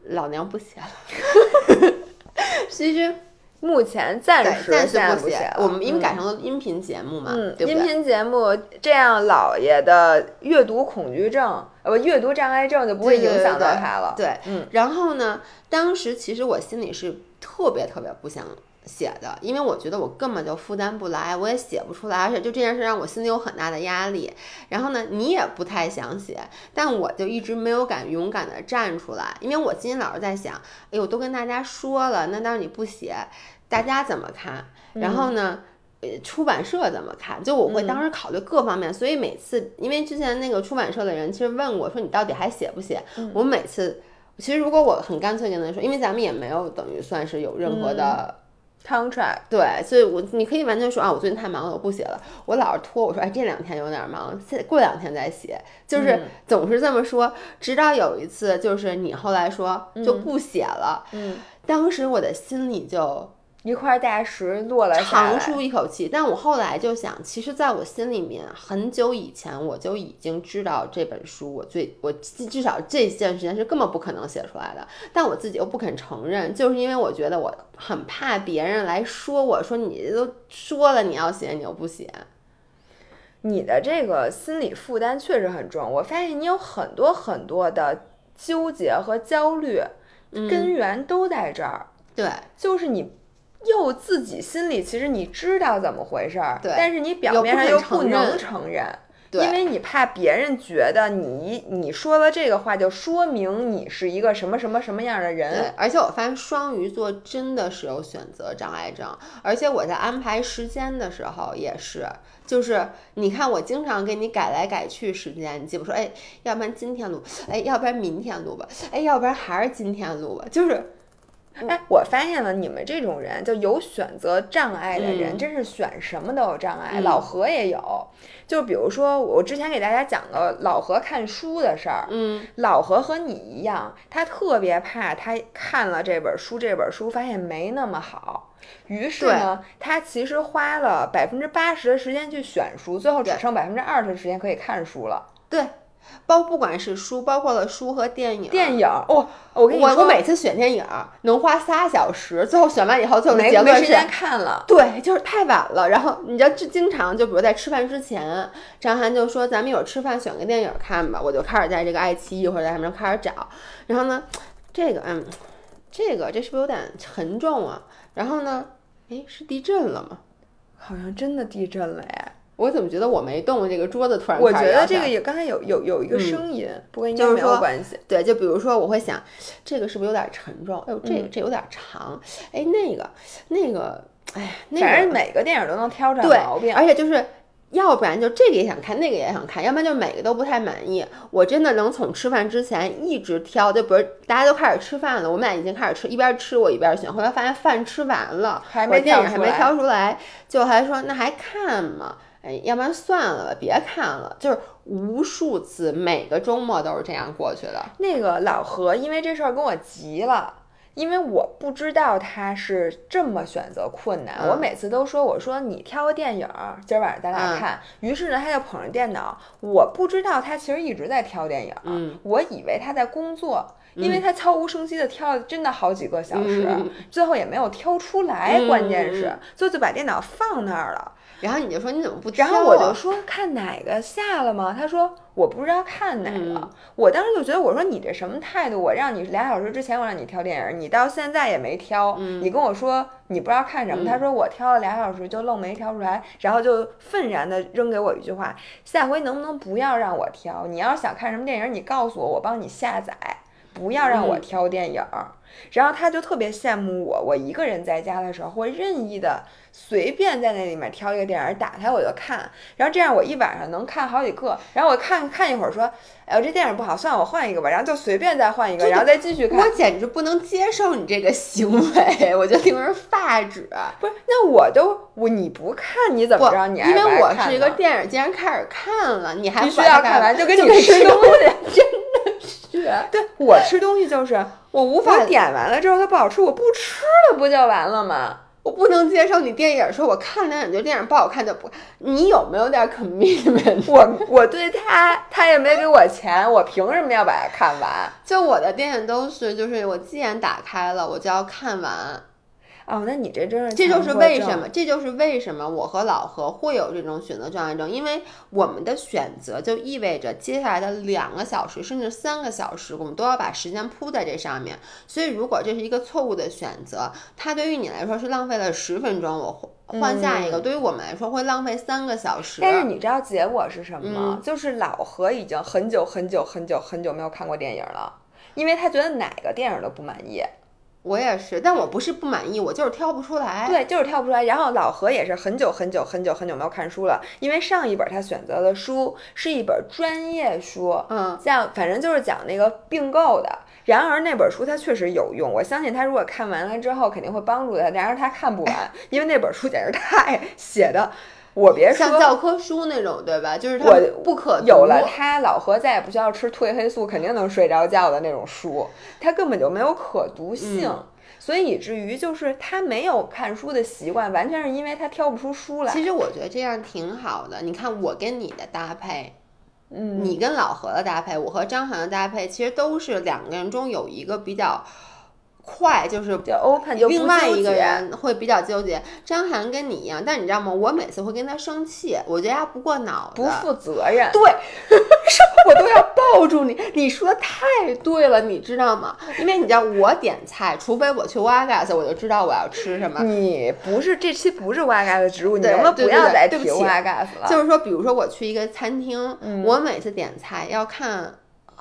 老娘不写了。其实目前暂，时暂时不写了，我们因为嗯改成了音频节目嘛，嗯，对对？音频节目这样，姥爷的阅读恐惧症，呃，阅读障碍症就不会影响到他了。对，嗯，然后呢，当时其实我心里是特别特别不想写的，因为我觉得我根本就负担不来，我也写不出来，而且就这件事让我心里有很大的压力。然后呢，你也不太想写，但我就一直没有敢勇敢的站出来，因为我心里老是在想，哎，我都跟大家说了，那当然你不写，大家怎么看？然后呢？呃，出版社怎么看？就我会当时考虑各方面，所以每次因为之前那个出版社的人其实问我说你到底还写不写？我每次其实如果我很干脆跟他说，因为咱们也没有等于算是有任何的、contract，对，所以我你可以完全说啊，我最近太忙了，我不写了。我老是拖，我说哎这两天有点忙，现过两天再写，就是总是这么说。直到有一次，就是你后来说就不写了，嗯，当时我的心里就一块大石落了下长来。舒一口气。但我后来就想，其实在我心里面，很久以前我就已经知道这本书，我最我至至少这件事情是根本不可能写出来的，但我自己又不肯承认，就是因为我觉得我很怕别人来说我说你都说了你要写，你又不写。你的这个心理负担确实很重，我发现你有很多很多的纠结和焦虑，根源都在这儿。对就是你又自己心里其实你知道怎么回事儿，对但是你表面上又不能承认，对因为你怕别人觉得你你说了这个话，就说明你是一个什么什么什么样的对人。，而且我发现双鱼座真的是有选择障碍症，而且我在安排时间的时候也是，就是你看我经常给你改来改去时间，你记不说，哎，要不然今天录，哎，要不然明天录吧，哎，要不然还是今天录吧，就是哎，我发现了，你们这种人就有选择障碍的人，嗯真是选什么都有障碍。嗯老何也有，就比如说我之前给大家讲了老何看书的事儿，嗯，老何和你一样，他特别怕他看了这本书，这本书发现没那么好，于是呢，他其实花了百分之八十的时间去选书，最后只剩百分之二十的时间可以看书了。对。包不管是书，包括了书和电影，电影，哦，我跟你说，我我每次选电影能花仨小时，最后选完以后，最后结论是没时间看了。对，就是太晚了。然后你知道，就经常就比如在吃饭之前，张涵就说咱们一会儿吃饭选个电影看吧，我就开始在这个爱奇艺或者在什么上开始找。然后呢，这个嗯，这个这是不是有点沉重啊？然后呢，诶，是地震了吗？好像真的地震了哎！我怎么觉得我没动，这个桌子突然我觉得这个也刚才有有有一个嗯声音，不过应该没有关系。对，就比如说我会想，这个是不是有点沉重？哎呦，这嗯个、这有点长，哎，那个那个，哎，那个反正每个电影都能挑出来毛病。而且就是。要不然就这个也想看，那个也想看，要不然就每个都不太满意。我真的能从吃饭之前一直挑，就比如大家都开始吃饭了，我们俩已经开始吃，一边吃我一边选，后来发现饭吃完了，还没我电影还没挑出来，就还说那还看吗？哎，要不然算了吧，别看了。就是无数次，每个周末都是这样过去的。那个老何因为这事儿跟我急了，因为我不知道他是这么选择困难。嗯我每次都说，我说你挑个电影，今儿晚上咱俩嗯看。于是呢，他就捧着电脑，我不知道他其实一直在挑电影儿，嗯我以为他在工作。因为他悄无声息的挑了真的好几个小时，嗯最后也没有挑出来，嗯关键是嗯最后就把电脑放那儿了。然后你就说你怎么不挑啊？然后我就说看哪个下了吗？他说我不知道看哪个。嗯我当时就觉得我说你这什么态度？我让你俩小时之前我让你挑电影，你到现在也没挑。嗯你跟我说你不知道看什么，他说我挑了俩小时就愣没挑出来，然后就愤然的扔给我一句话：下回能不能不要让我挑？你要是想看什么电影，你告诉我，我帮你下载。不要让我嗯挑电影儿。然后他就特别羡慕我，我一个人在家的时候会任意的随便在那里面挑一个电影儿打开我就看，然后这样我一晚上能看好几个。然后我看看一会儿说，哎呦这电影不好，算了我换一个吧，然后就随便再换一个，然后再继续看。我简直不能接受你这个行为，我觉得令人发指。不是，那我都我你不看你怎么不知道你，爱因为我是一个电影，既然开始看了，你还必须不把它要看完，就跟你吃东西，对我吃东西就是我无法，点完了之后它不好吃，我不吃了不就完了吗？我不能接受你电影说我看两眼就电影不好看就不，你有没有点 commitment？我我对他他也没给我钱，我凭什么要把它看完？就我的电影都是，就是我既然打开了，我就要看完。哦，那你这真是这就是为什么，这就是为什么我和老何会有这种选择障碍症，因为我们的选择就意味着接下来的两个小时甚至三个小时，我们都要把时间扑在这上面。所以，如果这是一个错误的选择，它对于你来说是浪费了十分钟，我换换下一个，对于我们来说会浪费三个小时。但是你知道结果是什么吗？嗯就是老何已经很久很久很久很久没有看过电影了，因为他觉得哪个电影都不满意。我也是，但我不是不满意，我就是挑不出来。对，就是挑不出来。然后老何也是很久很久很久很久没有看书了，因为上一本他选择的书是一本专业书，嗯，像反正就是讲那个并购的。然而那本书它确实有用，我相信他如果看完了之后肯定会帮助他。然而他看不完，因为那本书简直太 写的，我别说像教科书那种，对吧？就是它我不可读有了他，老何再也不需要吃褪黑素，肯定能睡着觉的那种书，他根本就没有可读性。嗯所以以至于就是他没有看书的习惯，完全是因为他挑不出书来。其实我觉得这样挺好的。你看我跟你的搭配，嗯，你跟老何的搭配，我和张涵的搭配，其实都是两个人中有一个比较快，就是就 open 就另外一个人会比较纠结。张涵跟你一样，但你知道吗？我每次会跟他生气，我觉得他不过脑子，不负责任。对，我都要抱住你。你说的太对了，你知道吗？因为你知道我点菜，除非我去 Wagas，我就知道我要吃什么。你不是这期不是挖嘎的植物，你对能不能不要再对不起提挖嘎斯了？就是说，比如说我去一个餐厅，嗯我每次点菜要看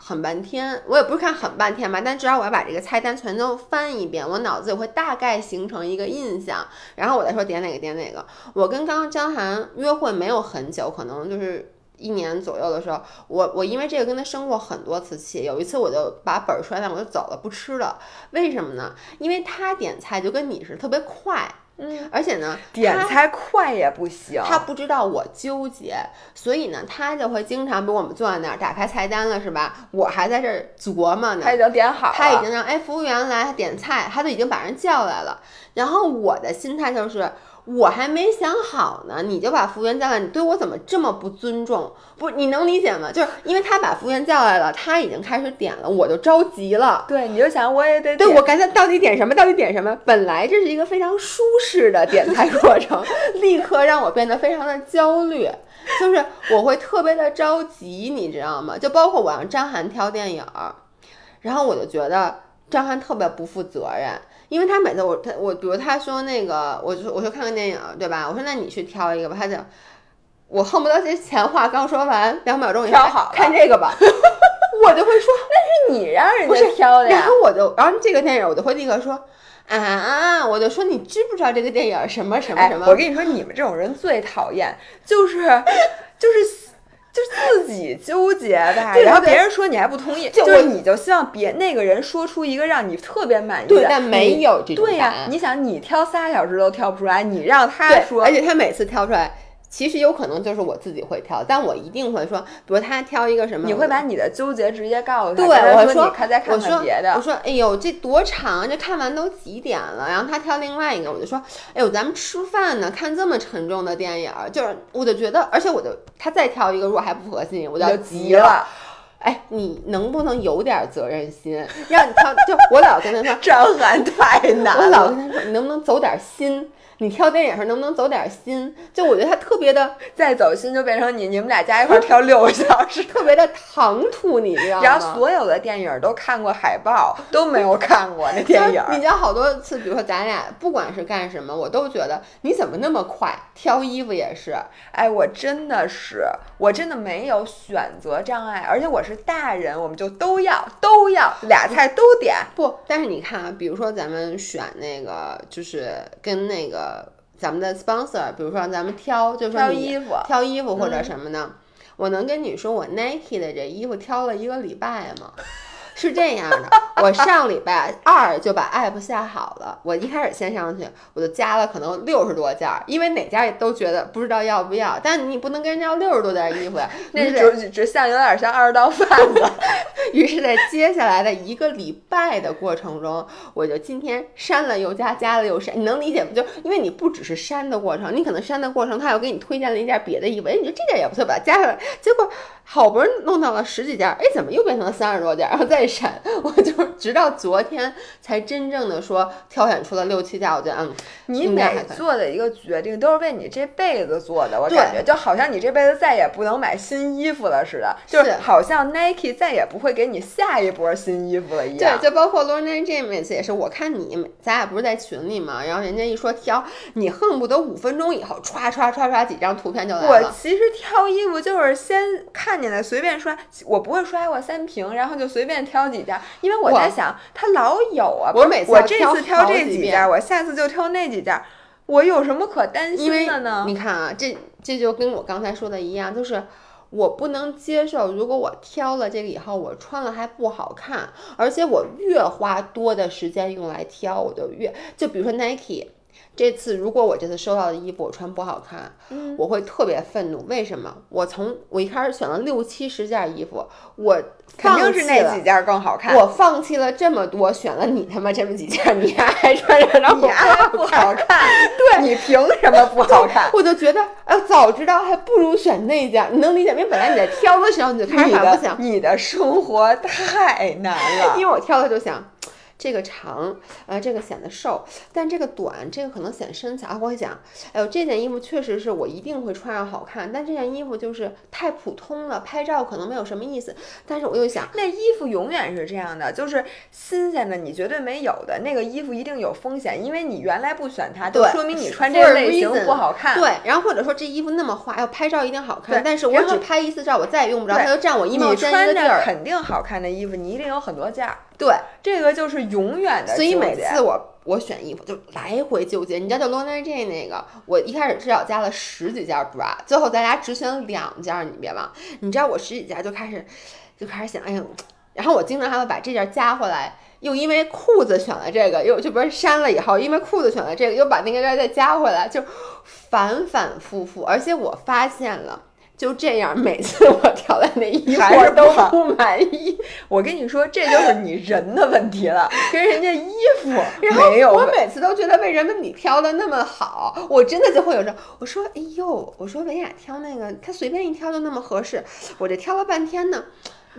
很半天，我也不是看很半天吧，但至少我要把这个菜单全都翻一遍，我脑子里会大概形成一个印象，然后我再说点哪个点哪个。我跟刚刚张涵约会没有很久，可能就是。一年左右的时候，我我因为这个跟他生过很多次气，有一次我就把本儿摔烂，我就走了，不吃了。为什么呢？因为他点菜就跟你是特别快，嗯，而且呢，点菜快也不行。他不知道我纠结，所以呢，他就会经常比如我们坐在那儿打开菜单了，是吧？我还在这儿琢磨呢他。已经点好了，他已经让哎服务员来点菜，他都已经把人叫来了。然后我的心态就是，我还没想好呢，你就把服务员叫来，你对我怎么这么不尊重？不，你能理解吗？就是因为他把服务员叫来了，他已经开始点了，我就着急了。对，你就想我也得对我该才到底点什么？到底点什么？本来这是一个非常舒适的点菜过程，立刻让我变得非常的焦虑，就是我会特别的着急，你知道吗？就包括我让张涵挑电影儿，然后我就觉得张涵特别不负责任，因为他每次我他我比如他说那个，我就我说看个电影，对吧？我说那你去挑一个吧，他就。我恨不得这前话刚说完，两秒钟以后挑好看这个吧，我就会说那是你让人家挑的呀然后。我就，然后这个电影我就会立刻说啊，我就说你知不知道这个电影什么什么哎什，么？我跟你说，你们这种人最讨厌，就是就是就是自己纠结呗，对对然后别人说你还不同意，就就是你就希望别那个人说出一个让你特别满意的，对但没有这种对呀、你想你挑仨小时都挑不出来，你让他，说而，且他每次挑出来，其实有可能就是我自己会挑，但我一定会说，比如他挑一个什么，你会把你的纠结直接告诉他，对，我说你看再看我说看别的我，说，哎呦，这多长啊！这看完都几点了？然后他挑另外一个，我就说，哎呦，咱们吃饭呢，看这么沉重的电影儿，就是我就觉得，而且我就他再挑一个，如果还不合心意，我就要急急了。哎，你能不能有点责任心？让你挑，就我老跟他说，张涵太难我老，跟他说，你能不能走点心？你挑电影时能不能走点心？就我觉得他特别的、再走心就变成你你们俩加一块儿挑六个小时。特别的唐突，你知道吗？然后所有的电影都看过海报，都没有看过那电影就是。你知道好多次，比如说咱俩不管是干什么，我都觉得你怎么那么快？挑衣服也是，哎，我真的是，我真的没有选择障碍，而且我是是大人，我们就都要都要俩菜都点。不，但是你看啊，比如说咱们选那个，就是跟那个咱们的 sponsor，比如说让咱们挑，就是说挑衣服，挑衣服或者什么的，我能跟你说我 Nike 的这衣服挑了一个礼拜吗？是这样的，我上礼拜二就把 app 下好了。我一开始先上去，我就加了可能六十多件儿，因为哪家也都觉得不知道要不要，但你不能跟人家要六十多件衣服呀。那只只像有点像二道贩子。于是，在接下来的一个礼拜的过程中，我就今天删了又加，加了又删。你能理解不？就因为你不只是删的过程，你可能删的过程，他又给你推荐了一件别的衣服，哎，你说这件也不错，把它加上来，结果好不容易弄到了十几件，哎，怎么又变成了三十多件？然后再删，我就直到昨天才真正的说挑选出了六七家，我觉得嗯，你每做的一个决定都是为你这辈子做的，我感觉就好像你这辈子再也不能买新衣服了似的，就是是好像 Nike 再也不会给你下一波新衣服了一样。对，就包括 Lorna James 也是，我看你咱俩不是在群里嘛，然后人家一说挑，你恨不得五分钟以后歘歘歘歘几张图片就来了我。其实挑衣服就是先看见的随便刷，我不会刷过三屏，然后就随便挑几件，因为我我在想它老有啊。我每次我这次挑这几件，我下次就挑那几件，我有什么可担心的呢？你看啊，这这就跟我刚才说的一样，就是我不能接受，如果我挑了这个以后，我穿了还不好看，而且我越花多的时间用来挑，我就越就比如说 Nike。这次如果我这次收到的衣服我穿不好看，嗯我会特别愤怒。为什么？我从我一开始选了六七十件衣服，我肯定是那几件更好看。我放弃了这么多，选了你他妈这么几件，你还穿着，你还不好看，对你凭什么不好看？我就觉得，哎，早知道还不如选那件。你能理解？因为本来你在挑的时候你就开你始反复想，的你的生活太难了。因为我挑的就想。这个长，呃，这个显得瘦，但这个短，这个可能显身材。啊我会想，哎呦，这件衣服确实是我一定会穿上好看，但这件衣服就是太普通了，拍照可能没有什么意思。但是我又想，那衣服永远是这样的，就是新鲜的，你绝对没有的。那个衣服一定有风险，因为你原来不选它，就对说明你穿这个类型不好看。对，然后或者说这衣服那么花，要拍照一定好看，对但是我只拍一次照，我再也用不着，它就占我衣帽间一穿着个地儿。肯定好看的衣服，你一定有很多件儿。对，这个就是永远的所以每次我我选衣服就来回纠结。你知道，就 Lona J 那个，我一开始至少加了十几件 bra，最后咱俩只选两件，你别忘。你知道我十几件就开始就开始想，哎呀，然后我经常还会把这件加回来。又因为裤子选了这个，又就不是删了以后，因为裤子选了这个，又把那个件再加回来，就反反复复。而且我发现了，就这样，每次我挑的那衣服 都不满意。我跟你说，这就是你人的问题了，跟人家衣服没有问我每次都觉得为什么你挑的那么好，我真的就会有这，我说哎呦，我说文雅挑那个，她随便一挑就那么合适，我这挑了半天呢，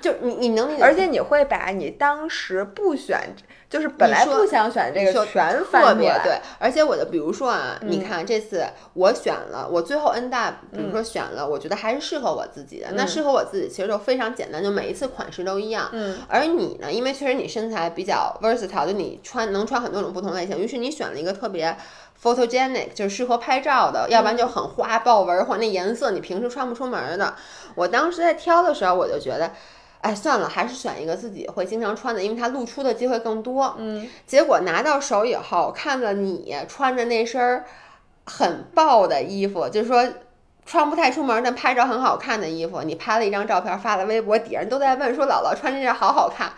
就你你能理解？而且你会把你当时不选，就是本来不想选这个全特翻过来。别对，而且我的比如说啊，你嗯看这次我选了，我最后 end up，比如说选了，我觉得还是适合我自己的，那嗯适合我自己其实就非常简单，就每一次款式都一样。嗯，而你呢，因为确实你身材比较 versatile，就你穿能穿很多种不同类型，于是你选了一个特别 photogenic，就是适合拍照的，要不然就很花豹纹或者那颜色你平时穿不出门儿的。我当时在挑的时候，我就觉得。哎，算了，还是选一个自己会经常穿的，因为它露出的机会更多。嗯，结果拿到手以后，看了你穿着那身儿很爆的衣服，就是说穿不太出门，但拍照很好看的衣服，你拍了一张照片发了微博，底下人都在问说姥姥穿这件好好看，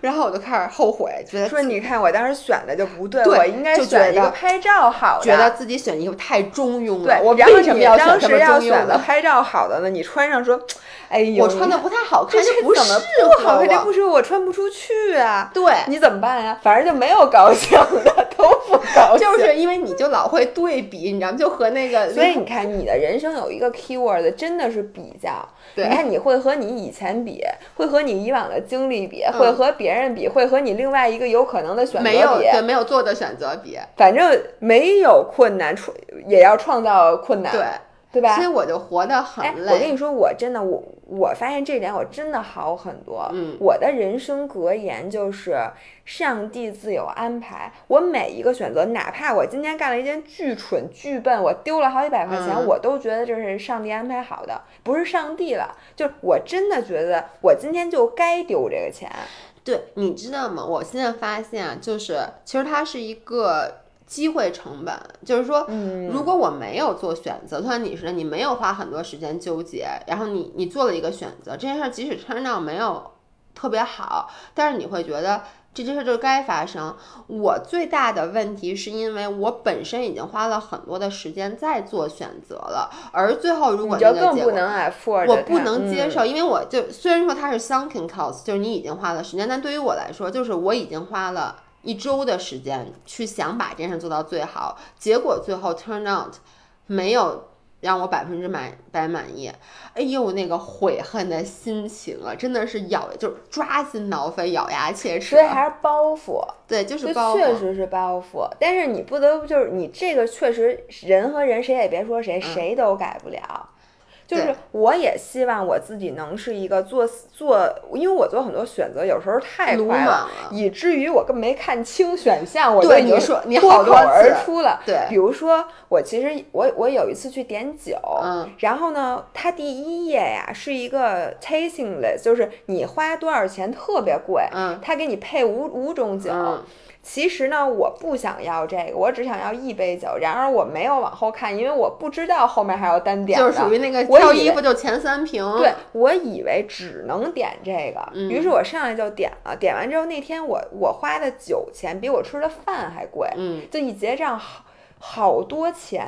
然后我就开始后悔，觉得说你看我当时选的就不对，对我应该选一个拍照好的。觉得自己选衣服太中庸了。对，我然后为什么要你当选这么中庸时要选的的？拍照好的呢？你穿上说，哎呦，我穿的不太好看，这就不怎么适不好看？这合我。不适合我，穿不出去啊。对，你怎么办呀？反正就没有高兴的，都不高兴。就是因为你就老会对比，你知道吗？就和那个，所以你看，你的人生有一个 keyword，真的是比较。对你看，你会和你以前比，会和你以往的经历比，嗯会和别人比，会和你另外一个有可能的选择没有比。对没有做的选择比，反正没有困难，创也要创造困难。对。对吧？所以我就活得很哎，累。我跟你说，我真的，我我发现这点我真的好很多。嗯，我的人生格言就是上帝自有安排。我每一个选择，哪怕我今天干了一件巨蠢巨笨，我丢了好几百块钱，嗯我都觉得这是上帝安排好的，不是上帝了。就是我真的觉得我今天就该丢这个钱。对，你知道吗？我现在发现啊，就是其实它是一个机会成本，就是说，嗯如果我没有做选择，就像你似的，你没有花很多时间纠结，然后你你做了一个选择，这件事儿即使 turn out 没有特别好，但是你会觉得。这件事就该发生。我最大的问题是因为我本身已经花了很多的时间在做选择了，而最后如果你就那个结果更不能 afford，我不能接嗯受，因为我就虽然说它是 sunken cost，就是你已经花了时间，但对于我来说，就是我已经花了一周的时间去想把这件事做到最好，结果最后 turn out 没有让我百分之百百满意。哎呦，那个悔恨的心情啊，真的是咬就是抓心挠肺、咬牙切齿所以。还是包袱。对，就是包袱。确实是包袱，但是你不得不就是你这个确实人和人谁也别说谁，谁都改不了。就是我也希望我自己能是一个做做，因为我做很多选择有时候太鲁快了，以至于我根本没看清选项，我就对已经你说你脱口好多而出了。对比如说我其实我我有一次去点酒，嗯然后呢，它第一页呀是一个 tasting list，就是你花多少钱特别贵，嗯他给你配五五种酒。嗯其实呢，我不想要这个，我只想要一杯酒。然而我没有往后看，因为我不知道后面还有单点的。就是属于那个我以为挑衣服就前三瓶。对，我以为只能点这个，嗯于是我上来就点了。点完之后，那天我我花的酒钱比我吃的饭还贵，嗯，就一结账好好多钱。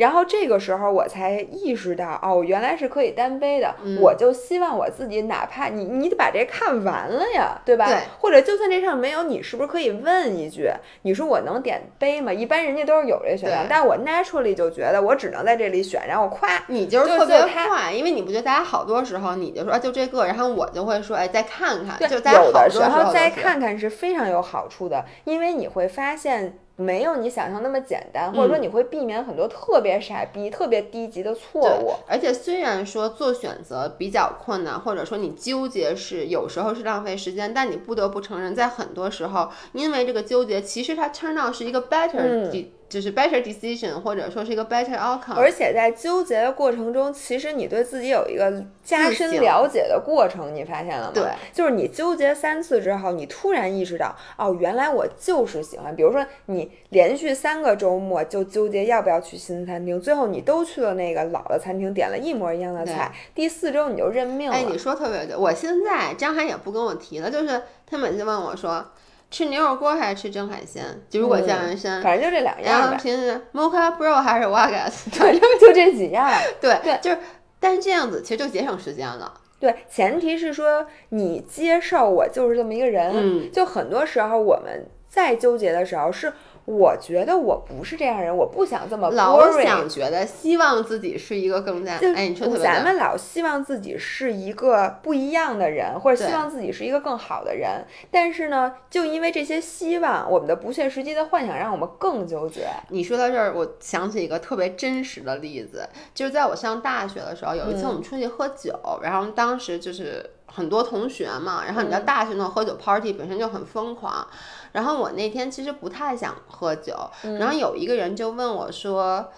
然后这个时候我才意识到，哦，原来是可以单杯的。嗯我就希望我自己，哪怕你你得把这看完了呀，对吧？对或者就算这上没有，你是不是可以问一句？你说我能点杯吗？一般人家都是有这选项，但我 naturally 就觉得我只能在这里选，然后夸。你就是特别快，因为你不觉得大家好多时候你就说啊就这个，然后我就会说哎再看看，对，就大家有好多时的时候再看看是非常有好处的，因为你会发现没有你想象那么简单，或者说嗯你会避免很多特别傻逼、特别低级的错误。而且虽然说做选择比较困难，或者说你纠结是有时候是浪费时间，但你不得不承认，在很多时候，因为这个纠结，其实它 turn out 是一个 better，、嗯就是 better decision，或者说是一个 better outcome。而且在纠结的过程中，其实你对自己有一个加深了解的过程，你发现了吗？对，就是你纠结三次之后，你突然意识到，哦，原来我就是喜欢。比如说，你连续三个周末就纠结要不要去新餐厅，最后你都去了那个老的餐厅，点了一模一样的菜，第四周你就认命了。哎，你说特别对，我现在张涵也不跟我提了，就是他每次问我说。吃牛肉锅还是吃蒸海鲜？就如果象人参，反正就这两然样呗，后平时 Mocha Bro 还是 Wagas？反正就这几样。对对就是，但是这样子其实就节省时间了。对，前提是说你接受我就是这么一个人。嗯就很多时候我们在纠结的时候，是我觉得我不是这样人，我不想这么老想觉得希望自己是一个更加就哎，你说特别咱们老希望自己是一个不一样的人，或者希望自己是一个更好的人，但是呢，就因为这些希望，我们的不切实际的幻想，让我们更纠结。你说到这儿，我想起一个特别真实的例子，就是在我上大学的时候，有一次我们出去喝酒，然后当时就是很多同学嘛，然后你知道大学那种喝酒 party 本身就很疯狂，然后我那天其实不太想喝酒，然后有一个人就问我说。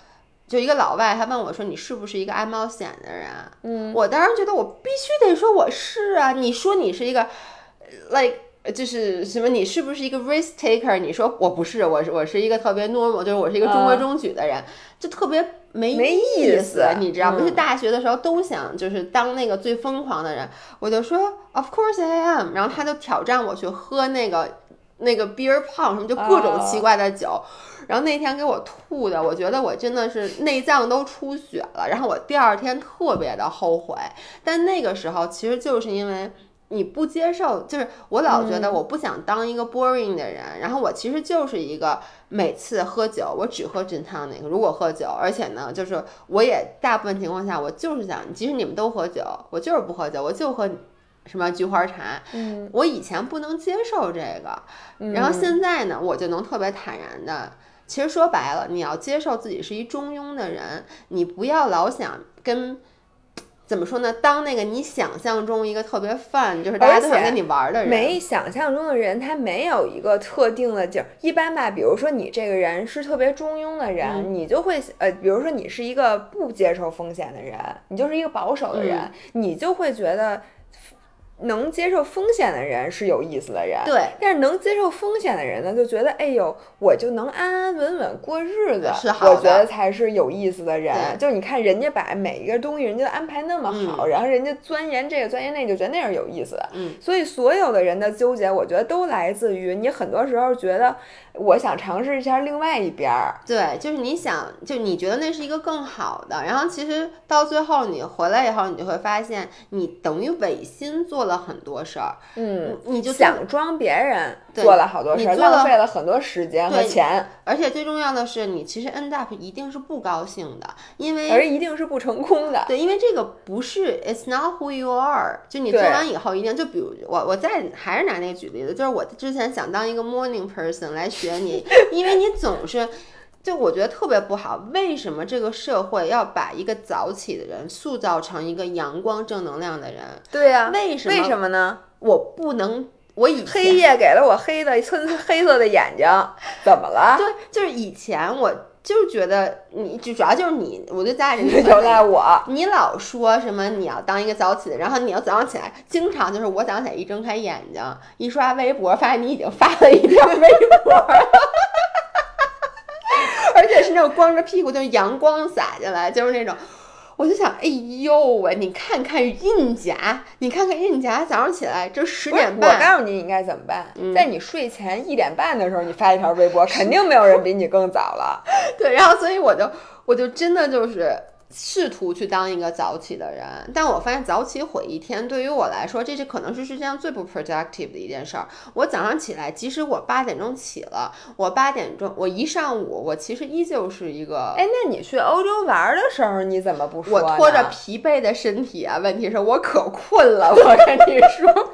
就一个老外，他问我说：“你是不是一个爱冒险的人？”嗯，我当时觉得我必须得说我是啊。你说你是一个，like 就是什么？你是不是一个 risk taker？你说我不是，我是我是一个特别 normal，就是我是一个中规中矩的人，就特别没没意意思你知道吗？嗯就是大学的时候都想就是当那个最疯狂的人，我就说 Of course I am。然后他就挑战我去喝那个那个 beer pong 什么，就各种奇怪的酒。然后那天给我吐的，我觉得我真的是内脏都出血了。然后我第二天特别的后悔，但那个时候其实就是因为。你不接受，就是我老觉得我不想当一个 boring 的人，然后我其实就是一个每次喝酒我只喝 gin tonic，如果喝酒，而且呢，就是我也大部分情况下我就是想，即使你们都喝酒，我就是不喝酒，我就喝什么菊花茶。嗯，我以前不能接受这个，然后现在呢，我就能特别坦然的。其实说白了，你要接受自己是一中庸的人，你不要老想跟。怎么说呢？当那个你想象中一个特别 fun，就是大家都想跟你玩的人，没想象中的人，他没有一个特定的劲儿。一般吧，比如说你这个人是特别中庸的人，你就会呃，比如说你是一个不接受风险的人，你就是一个保守的人，你就会觉得。能接受风险的人是有意思的人，对。但是能接受风险的人呢，就觉得哎呦，我就能安安稳稳过日子，是好我觉得才是有意思的人。就你看人家把每一个东西人家安排那么好，然后人家钻研这个钻研那，就觉得那是有意思的。嗯。所以所有的人的纠结，我觉得都来自于你很多时候觉得我想尝试一下另外一边儿。对，就是你想，就你觉得那是一个更好的，然后其实到最后你回来以后，你就会发现你等于违心做了。很多事儿，嗯，你就想装别人，做了好多事儿，浪费了很多时间和钱，而且最重要的是，你其实 end up 一定是不高兴的，因为而一定是不成功的，对，因为这个不是 it's not who you are，就你做完以后一定就比如我我再还是拿那个举例子，就是我之前想当一个 morning person 来学你，因为你总是。就我觉得特别不好，为什么这个社会要把一个早起的人塑造成一个阳光正能量的人？对呀，为什么？为什么呢？我不能，我以黑夜给了我黑的黑黑色的眼睛，怎么了？对，就是以前我就是觉得你就主要就是你，我对家里人就赖我，你老说什么你要当一个早起的，然后你要早上起来，经常就是我早上起来一睁开眼睛一刷微博，发现你已经发了一条微博。而且是那种光着屁股，就是阳光洒进来，就是那种，我就想，哎呦喂，你看看印夹，你看看印夹，早上起来这十点半，我告诉你应该怎么办，在你睡前一点半的时候，你发一条微博，肯定没有人比你更早了。对，然后所以我就，我就真的就是。试图去当一个早起的人，但我发现早起毁一天，对于我来说，这是可能是世界上最不 productive 的一件事儿。我早上起来，即使我八点钟起了，我八点钟，我一上午，我其实依旧是一个。哎，那你去欧洲玩的时候，你怎么不说？我拖着疲惫的身体啊，问题是我可困了，我跟你说。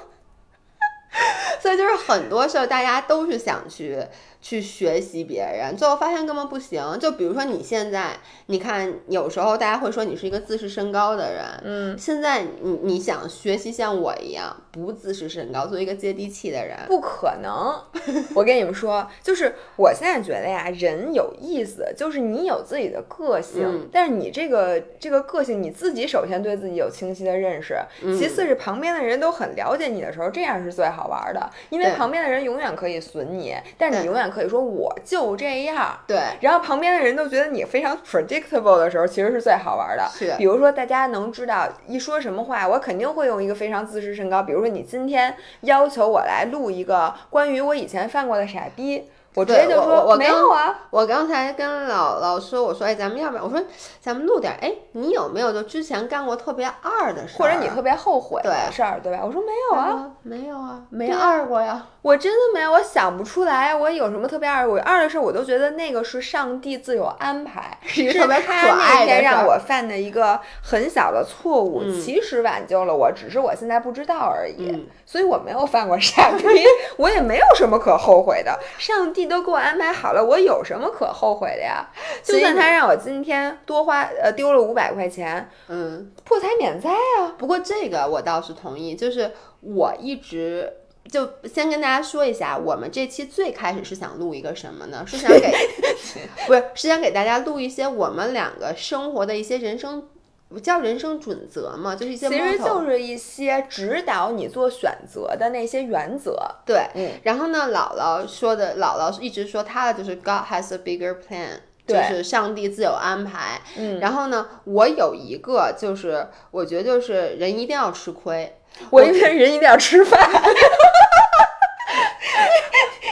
所以就是很多时候，大家都是想去。去学习别人，最后发现根本不行。就比如说你现在，你看有时候大家会说你是一个自视甚高的人，嗯，现在你你想学习像我一样不自视甚高，做一个接地气的人，不可能。我跟你们说，就是我现在觉得呀，人有意思，就是你有自己的个性，但是你这个这个个性你自己首先对自己有清晰的认识，其次是旁边的人都很了解你的时候，这样是最好玩的，因为旁边的人永远可以损你，但是你永远。可以说我就这样，对。然后旁边的人都觉得你非常 predictable 的时候，其实是最好玩的。是，比如说大家能知道一说什么话，我肯定会用一个非常自视甚高。比如说你今天要求我来录一个关于我以前犯过的傻逼。我直接就说我没有啊！我刚才跟老老说，我说哎，咱们要不要我说咱们录点哎，你有没有就之前干过特别二的事儿，或者你特别后悔的事儿，对吧？我说没有啊，没有啊，没二过呀。我真的没有，我想不出来，我有什么特别二？我二的事儿，我都觉得那个是上帝自有安排，是特别可爱的那天让我犯的一个很小的错误，其实挽救了我，只是我现在不知道而已。所以我没有犯过傻逼，我也没有什么可后悔的。上帝都给我安排好了，我有什么可后悔的呀？就算他让我今天多花呃丢了五百块钱，嗯，破财免灾啊。不过这个我倒是同意，就是我一直。就先跟大家说一下，我们这期最开始是想录一个什么呢？是想给，不是是想给大家录一些我们两个生活的一些人生，不叫人生准则嘛，就是一些，其实就是一些指导你做选择的那些原则。对，嗯。然后呢，姥姥说的，姥姥一直说她的就是 God has a bigger plan，就是上帝自有安排。嗯。然后呢，我有一个就是，我觉得就是人一定要吃亏。我以为人一定要吃饭，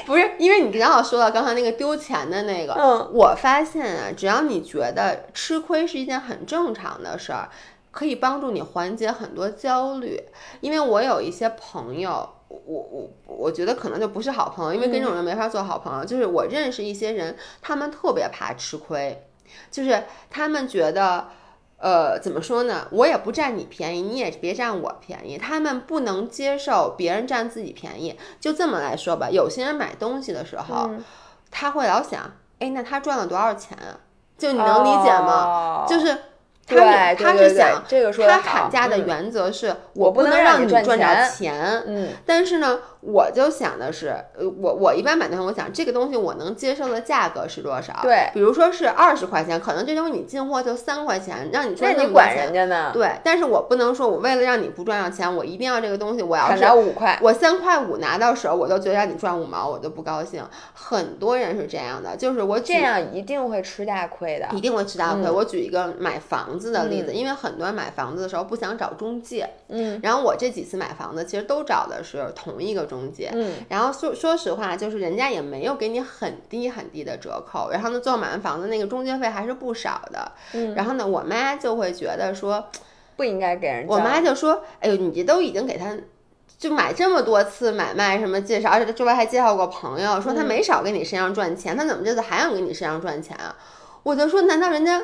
不是，因为你刚好说到刚才那个丢钱的那个，嗯，我发现啊，只要你觉得吃亏是一件很正常的事儿，可以帮助你缓解很多焦虑。因为我有一些朋友，我我我觉得可能就不是好朋友，因为跟这种人没法做好朋友。就是我认识一些人，他们特别怕吃亏，就是他们觉得。呃，怎么说呢？我也不占你便宜，你也别占我便宜。他们不能接受别人占自己便宜，就这么来说吧。有些人买东西的时候，他会老想哎，那他赚了多少钱啊？就你能理解吗？哦就是他他是想这个说他好砍价的嗯原则是我不不能让你赚着钱钱，嗯，但是呢，我就想的是，呃，我我一般买东西，我想这个东西我能接受的价格是多少？对比如说是二十块钱，可能这东西你进货就三块钱，让你赚那你管人家呢？对，但是我不能说我为了让你不赚到钱，我一定要这个东西，我要砍是五块，我三块五拿到手，我都觉得让你赚五毛，我就不高兴。很多人是这样的，就是我这样一定会吃大亏的。一定会吃大亏。嗯我举一个买房子的例子，因为很多人买房子的时候不想找中介，嗯然后我这几次买房子其实都找的是同一个中介。嗯，然后说说实话，就是人家也没有给你很低很低的折扣，然后呢，最后买完房子那个中介费还是不少的。嗯然后呢，我妈就会觉得说，不应该给人我妈就说：“哎呦，你这都已经给他。”就买这么多次买卖什么介绍，而且他周围还介绍过朋友，说他嗯没少给你身上赚钱，他怎么这次还想给你身上赚钱啊？我就说，难道人家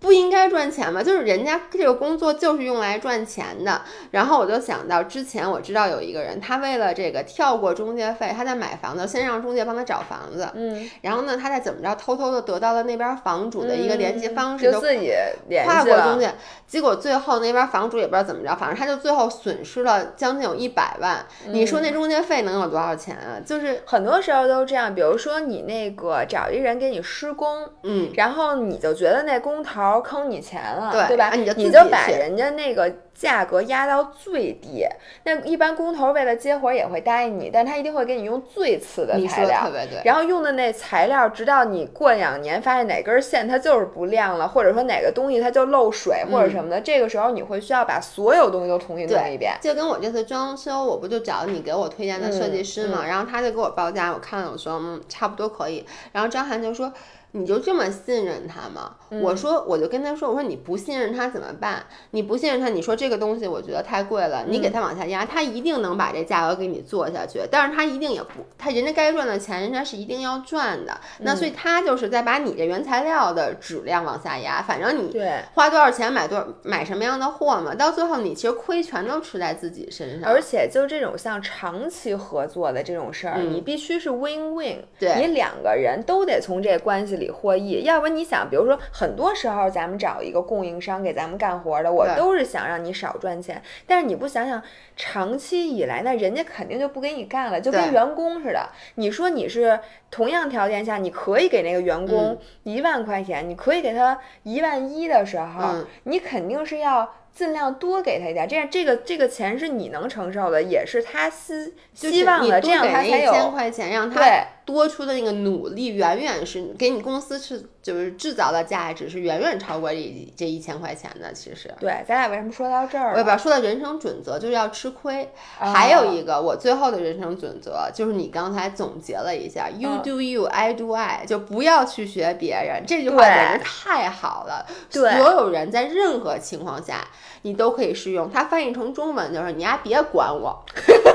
不应该赚钱吗？就是人家这个工作就是用来赚钱的。然后我就想到之前我知道有一个人，他为了这个跳过中介费，他在买房子，先让中介帮他找房子，嗯，然后呢，他再怎么着偷偷的得到了那边房主的一个联系方式，就自己联跨系了。国中介，结果最后那边房主也不知道怎么着，反正他就最后损失了将近有一百万。你说那中介费能有多少钱啊？就是很多时候都这样，比如说你那个找一人给你施工，嗯，然后你就觉得那工头儿坑你钱了，对对吧？啊你就自己就把人家那个价格压到最低。那一般工头为了接活儿也会答应你，但他一定会给你用最次的材料特别对。然后用的那材料，直到你过两年发现哪根线它就是不亮了，或者说哪个东西它就漏水或者什么的，这个时候你会需要把所有东西都重新弄一遍。就跟我这次装修，我不就找你给我推荐的设计师嘛，然后他就给我报价，我看了我说嗯差不多可以，然后张涵就说。你就这么信任他吗？我说，我就跟他说，我说你不信任他怎么办？你不信任他，你说这个东西我觉得太贵了，你给他往下压，他一定能把这价格给你做下去。但是他一定也不，他人家该赚的钱，人家是一定要赚的。那所以他就是在把你这原材料的质量往下压，反正你对，花多少钱买多少买什么样的货嘛，到最后你其实亏全都吃在自己身上。而且就这种像长期合作的这种事儿，嗯你必须是 win win，对你两个人都得从这关系里获益，要不然你想，比如说很多时候咱们找一个供应商给咱们干活的，我都是想让你少赚钱，但是你不想想，长期以来那人家肯定就不给你干了，就跟员工似的。你说你是同样条件下，你可以给那个员工一万块钱，你可以给他一万一的时候，嗯你肯定是要。尽量多给他一点，这样这个这个钱是你能承受的，也是他希希望的，这样他才有千块钱，让他多出的那个努力，远远是给你公司是就是制造的价值是远远超过这这一千块钱的。其实，对。咱俩为什么说到这儿了？我也不知道说到人生准则就是要吃亏。哦还有一个我最后的人生准则就是你刚才总结了一下、y o u 嗯 do you, I do I，就不要去学别人。这句话简直太好了，对所有人在任何情况下你都可以适用。它翻译成中文就是你丫别管我。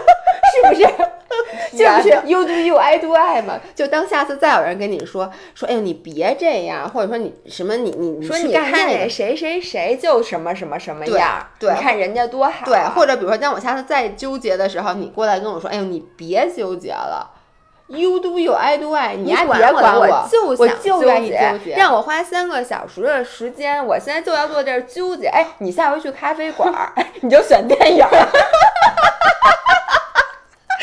是不是？就是 you do you I do I 嘛？就当下次再有人跟你说说，哎呦你别这样，或者说你什么你你你说你看那那个，谁谁谁就什么什么什么样儿，对你看人家多好，对，或者比如说当我下次再纠结的时候，你过来跟我说，哎呦你别纠结了。You do you, I do I，你还别管我，我，就我想纠结。让我花三个小时的时间，我现在就要坐这儿纠结。哎，你下回去咖啡馆 你就选电影儿。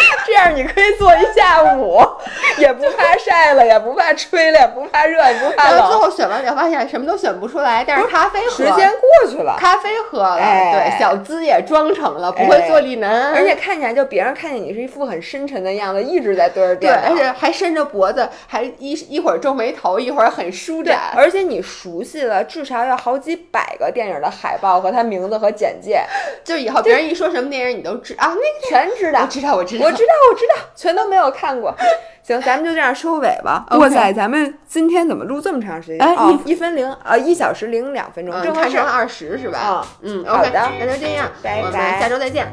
这样你可以坐一下午，也不怕晒了，也不怕吹了，也不怕热，也不怕冷。然后最后选完以后发现什么都选不出来，但是咖啡喝时间过去了，咖啡喝了，哎对，小资也装成了，不会坐立难安，而且看起来就别人看见你是一副很深沉的样子，一直在对着对，电脑。而且还伸着脖子，还一一会儿皱眉头，一会儿很舒对，展。而且你熟悉了至少要好几百个电影的海报和它名字和简介，就以后别人一说什么电影，你都知啊，那个全知道我。知道，我知道，我知道，我知道，全都没有看过。行，咱们就这样收尾吧。哇塞，咱们今天怎么录这么长时间？哎哦，一分零啊，一小时零两分钟，嗯，正合适看成了。二十是吧？啊嗯，好的那就这样，拜拜下周再见。